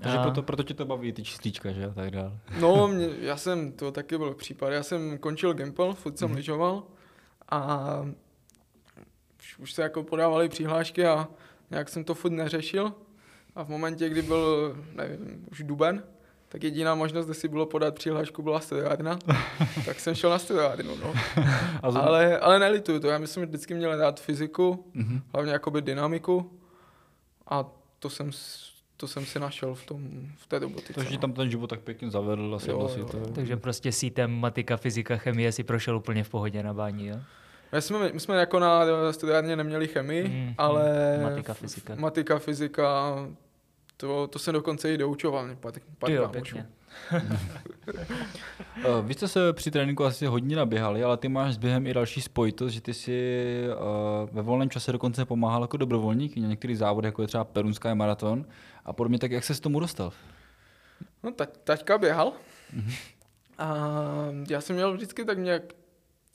Takže A- proto, proto tě to baví, ty číslíčka, že a tak dále. No, mě, já jsem, to taky byl případ, já jsem končil Gimple, furt jsem lyžoval a už, už se jako podávaly přihlášky a nějak jsem to furt neřešil a v momentě, kdy byl, nevím, už duben, tak jediná možnost, kde si bylo podat přihlášku, byla studiárna, tak jsem šel na studiárnu, no. Ale, ale nelituju to, já myslím, že vždycky měl rád fyziku, Mhm. hlavně jakoby dynamiku a to jsem, s- to jsem si našel v, tom, v té robotice. Takže no. tam ten život tak pěkně zavedl a Jo, si jo, to. Takže prostě sítem matika, fyzika, chemie si prošel úplně v pohodě na bání, jo? My jsme, my jsme jako na studiárně neměli chemii, mm. ale Matika, fyzika. matika, fyzika, to, to jsem dokonce i doučoval. Pár, pár jo. Uh, vy jste se při tréninku asi hodně naběhali, ale ty máš s během i další spojitost, že ty si uh, ve volném čase dokonce pomáhal jako dobrovolník na některých závodech, jako je třeba Perunská maraton a podobně, tak jak se s tomu dostal? No, ta, taťka běhal. Mhm. A já jsem měl vždycky tak nějak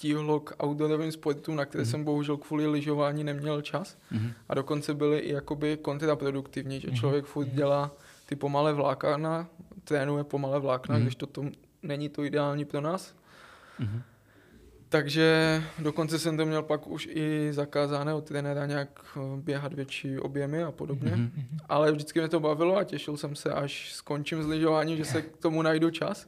tíhlo k outdoorovým sportům, na Mhm. které jsem bohužel kvůli lyžování neměl čas. Mhm. A dokonce byly i jakoby kontraproduktivní, Mhm. že člověk furt dělá ty pomalé vlákna, trénuje pomalé vlákna, Mhm. když to, to není to ideální pro nás. Mhm. Takže dokonce jsem to měl pak už i zakázané od trenéra nějak eh, běhat větší objemy a podobně. Mhm. Ale vždycky mě to bavilo a těšil jsem se, až skončím s lyžováním, že se k tomu najdu čas.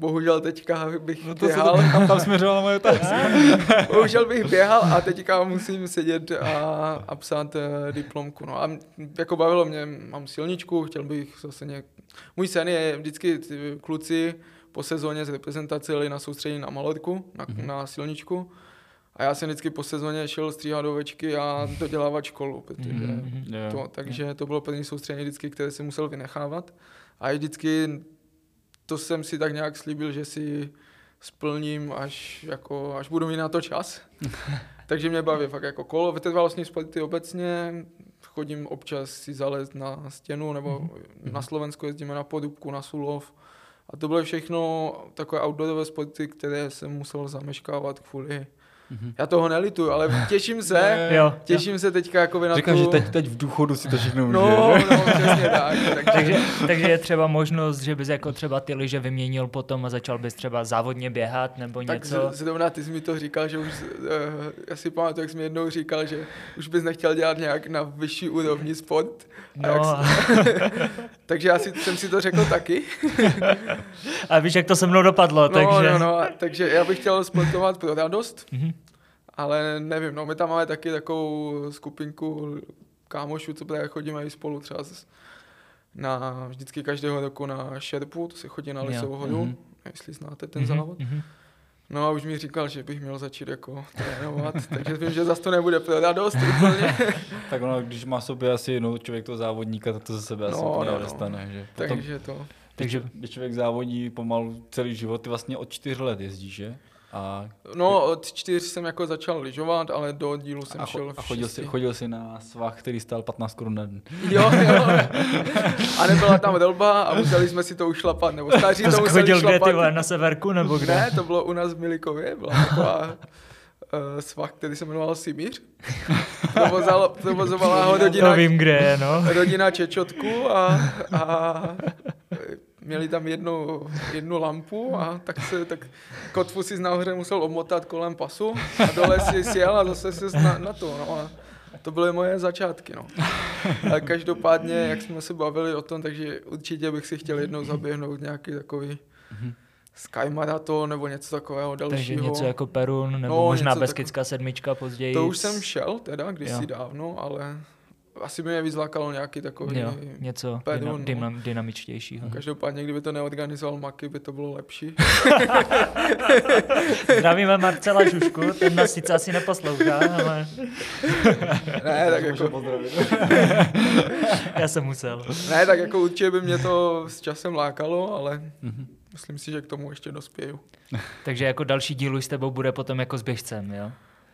Bohužel teďka bych No to se běhal, to, tam, tam směřovala moje otázka. bohužel bych běhal a teďka musím sedět a, a psát eh, diplomku. No a jako bavilo mě, mám silničku, chtěl bych zase nějak... Můj sen je vždycky ty kluci po sezóně z reprezentace jeli na soustředění na malotku, na, Mhm. na silničku. A já jsem vždycky po sezóně šel stříhat do ovečky a dodělávat školu, protože Mhm. Jo. to, takže to bylo první soustředění vždycky, které jsem musel vynechávat. A i vždycky to jsem si tak nějak slíbil, že si splním, až, jako, až budu mít na to čas. takže mě baví fakt jako kolo, vytrvalostní sporty obecně, chodím občas si zalézt na stěnu, nebo na Slovensku jezdíme na Podubku, na Sulov. A to byly všechno takové outdoorové sporty, které jsem musel zameškávat kvůli... Mhm. Já toho nelituju, ale těším se. Jo, těším se teďka jako na Říkáš, tu... že teď, teď v důchodu si to všechno může. No, no, přesně tak. Takže, takže, takže je třeba možnost, že bys jako třeba ty lyže vyměnil potom a začal bys třeba závodně běhat nebo tak něco. z- zrovna ty jsi mi to říkal, že už, uh, já si pamatuju, jak jsi mi jednou říkal, že už bys nechtěl dělat nějak na vyšší úrovni sport. A jak No, jsi- takže já si, jsem si to řekl taky. a víš, jak to se mnou dopadlo, No, takže... no, no, takže já bych chtěl sportovat pro radost, Mhm. Ale nevím, no my tam máme taky takovou skupinku kámošů, co právě chodíme i spolu třeba z, na, vždycky každého roku na šerpu, to se chodí na Lisovou hodu, mhm. jestli znáte ten Mhm, závod. mhm. No a už mi říkal, že bych měl začít jako trénovat, takže vím, že zase to nebude pro radost úplně. Tak ono, když má sobě asi jednou člověk toho závodníka, tak to ze sebe asi No, úplně no, no. nedostane. Že? Potom, takže to. takže... Když člověk závodí pomalu celý život, ty vlastně od čtyř let jezdíš, že? A, No od čtyř jsem jako začal lyžovat, ale do dílu jsem a, šel cho, v a chodil, si, šesti. chodil si na svah, který stál 15 korun na den. Jo, jo. A nebyla tam dolba a museli jsme si to ušlapat, nebo staří to To museli chodil kde, ty šlapat. vole, na severku nebo kde? Ne, to bylo u nás v Milikově, byla taková uh, svah, který se jmenoval Simíř. Provozovala ho rodina, To vím, kde je, no. rodina Čečotku a, a měli tam jednu, jednu lampu a tak se tak kotvu si nahoře musel omotat kolem pasu a dole si sjel a zase si na, na to. No a to byly moje začátky. No. Ale každopádně, jak jsme se bavili o tom, takže určitě bych si chtěl jednou zaběhnout nějaký takový Sky Marathon nebo něco takového Takže dalšího. něco jako Perun, nebo No, možná Beskidská sedmička později. To už jsem šel teda kdysi Jo. dávno, ale asi by mě vyzlákalo nějaký takový Jo, něco Perun, dyna, no. dynam, dynamičtějšího. Každopádně, kdyby to neorganizoval Maky, by to bylo lepší. Zdravíme Marcela Žušku, ten nás sice asi neposlouchá, ale ne, tak jako, já jsem musel. ne, tak jako určitě by mě to s časem lákalo, ale Mhm. myslím si, že k tomu ještě dospěju. Takže jako další díl už s tebou bude potom jako s běžcem, jo?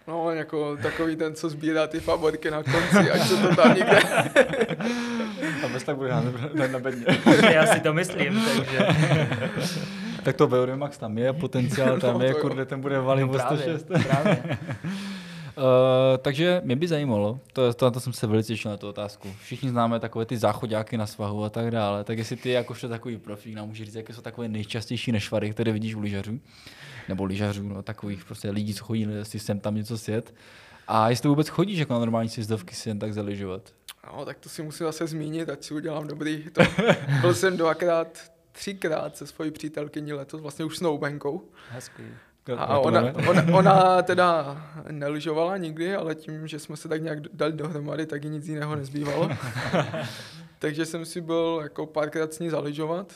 No, jako takový ten, co sbírá ty favorky na konci, ať se to tam někde... A bez tak bude na, na, na bedně. Já si to myslím, takže tak to VO2 Max tam je, potenciál tam No, je, kurde, ten bude valý no, o právě, 106. právě. Uh, takže mě by zajímalo, to, to, to jsem se velice těšil na tu otázku. Všichni známe takové ty záchodáky na svahu a tak dále, tak jestli ty jakožto takový profík nám můžeš říct, jaké jsou takové nejčastější nešvary, které vidíš u lyžařů, nebo lyžařů, no, takových prostě lidí, co chodí si sem tam něco sjet. A jestli vůbec chodíš jako na normální sjezdovky si jen tak zalyžovat. No, tak to si musím zase zmínit, ať si udělám dobrý. To, byl jsem dvakrát, třikrát se svojí přítelkyní letos, vlastně už s snowbankou. Hezký. A ona, ona, ona teda nelyžovala nikdy, ale tím, že jsme se tak nějak dali dohromady, tak jí nic jiného nezbývalo. takže jsem si byl jako párkrát s ní zaližovat.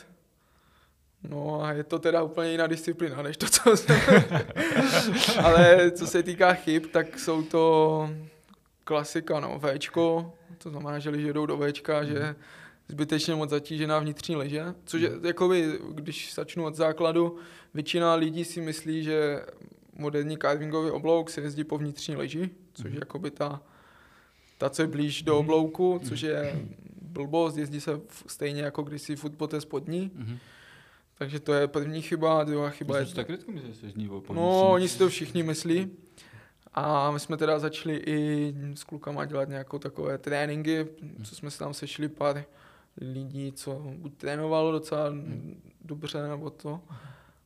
No a je to teda úplně jiná disciplína, než to, co jsem. Ale co se týká chyb, tak jsou to klasika, no, Včko, to znamená, že liže jdou do Včka, že zbytečně moc zatížená vnitřní liže, což je, jakoby, když začnu od základu, většina lidí si myslí, že moderní carvingový oblouk se jezdí po vnitřní liži, což je jakoby ta, ta, co je blíž do oblouku, což je blbost, jezdí se stejně jako když si furt po té spodní. Mhm. Takže to je první chyba, druhá chyba je... Myslím, že tak vždycky myslíš, že No, oni si to všichni myslí. A my jsme teda začali i s klukama dělat nějakou takové tréninky, co jsme se tam sešli pár lidí, co buď trénovalo docela dobře nebo to.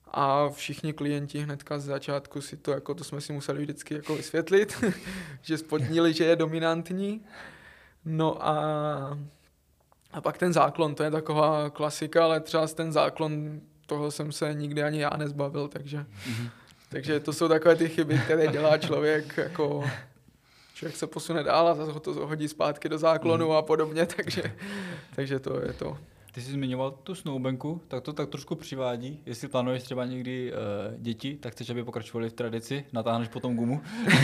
A všichni klienti hnedka z začátku si to, jako to jsme si museli vždycky jako vysvětlit, že spodní liže je dominantní. No a, a pak ten záklon, to je taková klasika, ale třeba ten záklon, toho jsem se nikdy ani já nezbavil, takže, takže to jsou takové ty chyby, které dělá člověk, jako člověk se posune dál a zase ho to hodí zpátky do záklonu a podobně, takže, takže to je to. Ty jsi zmiňoval tu snowbanku, tak to tak trošku přivádí. Jestli plánuješ třeba někdy uh, děti, tak chceš, aby pokračovali v tradici, natáhneš potom gumu. Uh,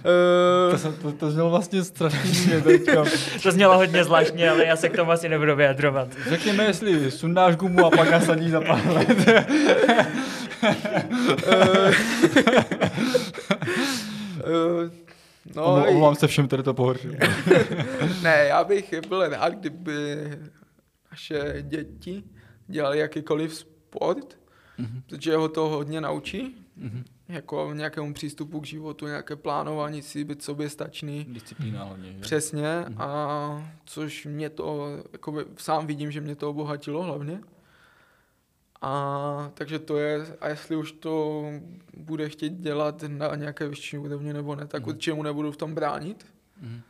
To, jsem, to, to znělo vlastně strašně teďka. To znělo hodně zvláštně, ale já se k tomu asi nebudu vyjadrovat. Řekněme, jestli sundáš gumu a pak nasadíš za pár let. No, Omlouvám se všem, který to pohoršil. ne, já bych byl rád, kdyby naše děti dělali jakýkoliv sport, Mhm. protože ho to hodně naučí, Mhm. jako nějakému přístupu k životu, nějaké plánování si, být sobě stačný. Disciplína hlavně. Že? Přesně, a což mě to, jakoby, sám vidím, že mě to obohatilo hlavně. A takže to je, a jestli už to bude chtít dělat na nějaké vyšší úrovni nebo ne, tak Mhm. určitě mu nebudu v tom bránit. Mhm.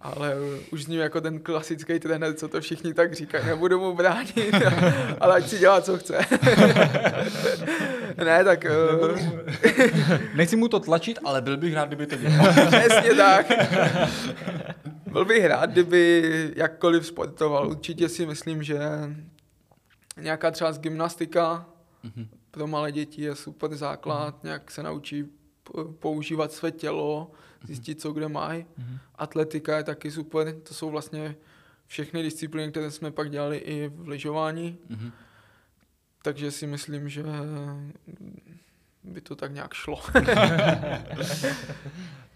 Ale už zním jako ten klasický trenér, co to všichni tak říkají, nebudu mu bránit, ale ať si dělá, co chce. ne, tak eh, Nechci mu to tlačit, ale byl bych rád, kdyby to dělal. Přesně tak. Byl bych rád, kdyby jakkoliv sportoval. Určitě si myslím, že nějaká třeba z gymnastika Mhm. pro malé děti je super základ, nějak se naučí používat své tělo, zjistit, co kde mají. Atletika je taky super, to jsou vlastně všechny disciplíny, které jsme pak dělali i v lyžování, Mhm. takže si myslím, že by to tak nějak šlo.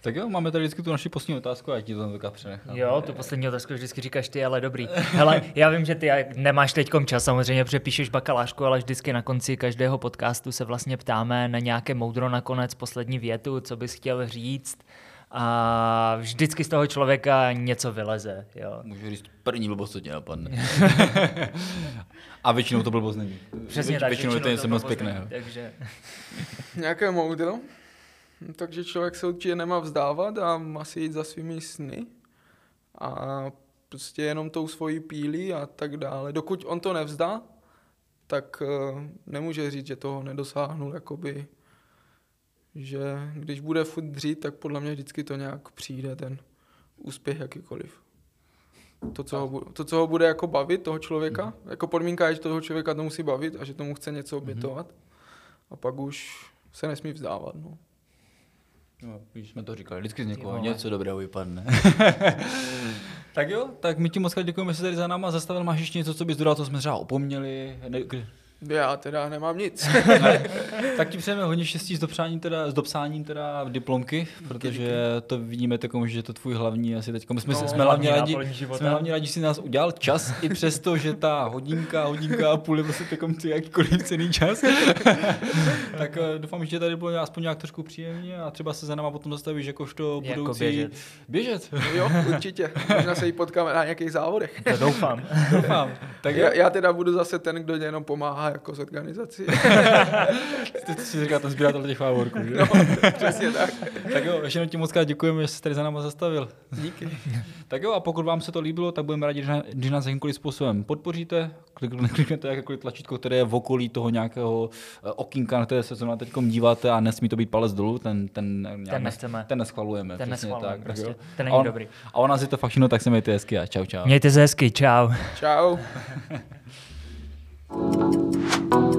Tak jo, máme tady vždycky tu naši poslední otázku a já ti to teďka přenechám. Jo, tu poslední otázku vždycky říkáš ty, ale dobrý. Hele, já vím, že ty nemáš teď čas, samozřejmě přepíšeš bakalářku, ale vždycky na konci každého podcastu se vlastně ptáme na nějaké moudro nakonec, poslední větu, co bys chtěl říct. A vždycky z toho člověka něco vyleze. Jo. Můžu říct první blbost, co tě napadne. a většinou to blbost není. Přesně Věč- tak. Většinou je to něco moc blbost pěkného. není, Takže Nějaké moudro. Takže člověk se určitě nemá vzdávat a má si jít za svými sny. A prostě jenom tou svojí pílí a tak dále. Dokud on to nevzdá, tak eh, nemůže říct, že toho nedosáhnul, jakoby, že když bude furt dřít, tak podle mě vždycky to nějak přijde, ten úspěch jakýkoliv. To co, ho, to, co ho bude jako bavit, toho člověka, jako podmínka je, že toho člověka to musí bavit a že tomu chce něco obětovat. A pak už se nesmí vzdávat. No. No, jsme to říkali, vždycky z někoho něco dobrého vypadne. tak jo, tak my ti moc děkujeme, že jsi tady za náma zastavil. Máš ještě něco, co bys dodal, co jsme třeba opomněli? Ne, Já teda nemám nic. ne. tak ti přejeme hodně štěstí s, dopřáním teda, s dopsáním teda diplomky, protože to vidíme takovou, že je to tvůj hlavní asi teď. My jsme, No, jsme, hlavně hlavní rádi, jsme hlavně rádi, že jsi nás udělal čas, i přesto, že ta hodinka, hodinka a půl je prostě takový ty jakýkoliv cený čas. tak eh, doufám, že tady bylo aspoň nějak trošku příjemně a třeba se za náma potom zastavíš jakožto Jako budoucí... běžet. Běžet. jo, určitě. Možná se jí potkáme na nějakých závodech. to doufám. Doufám. Tak. Já, já teda budu zase ten, kdo jenom pomáhá jako s organizací. Ty, ty si říkal ten sběratel těch fávorků. No, přesně tak. tak jo, ještě ti moc krát děkujeme, že jsi tady za náma zastavil. Díky. Tak jo, a pokud vám se to líbilo, tak budeme rádi, že- když nás jakýmkoliv způsobem podpoříte. Klik- Klikněte jakékoliv tlačítko, které je v okolí toho nějakého eh, okýnka, na které se zrovna teď díváte a nesmí to být palec dolů, ten, ten, nějak nes- nechceme. ten neschvalujeme. Ten přesně neschvalujeme tak, prostě. jo. Ten A není on- dobrý. A ona si to fakt všechno, tak se mějte hezky a čau čau. Mějte se hezky, čau. Čau. Thank you.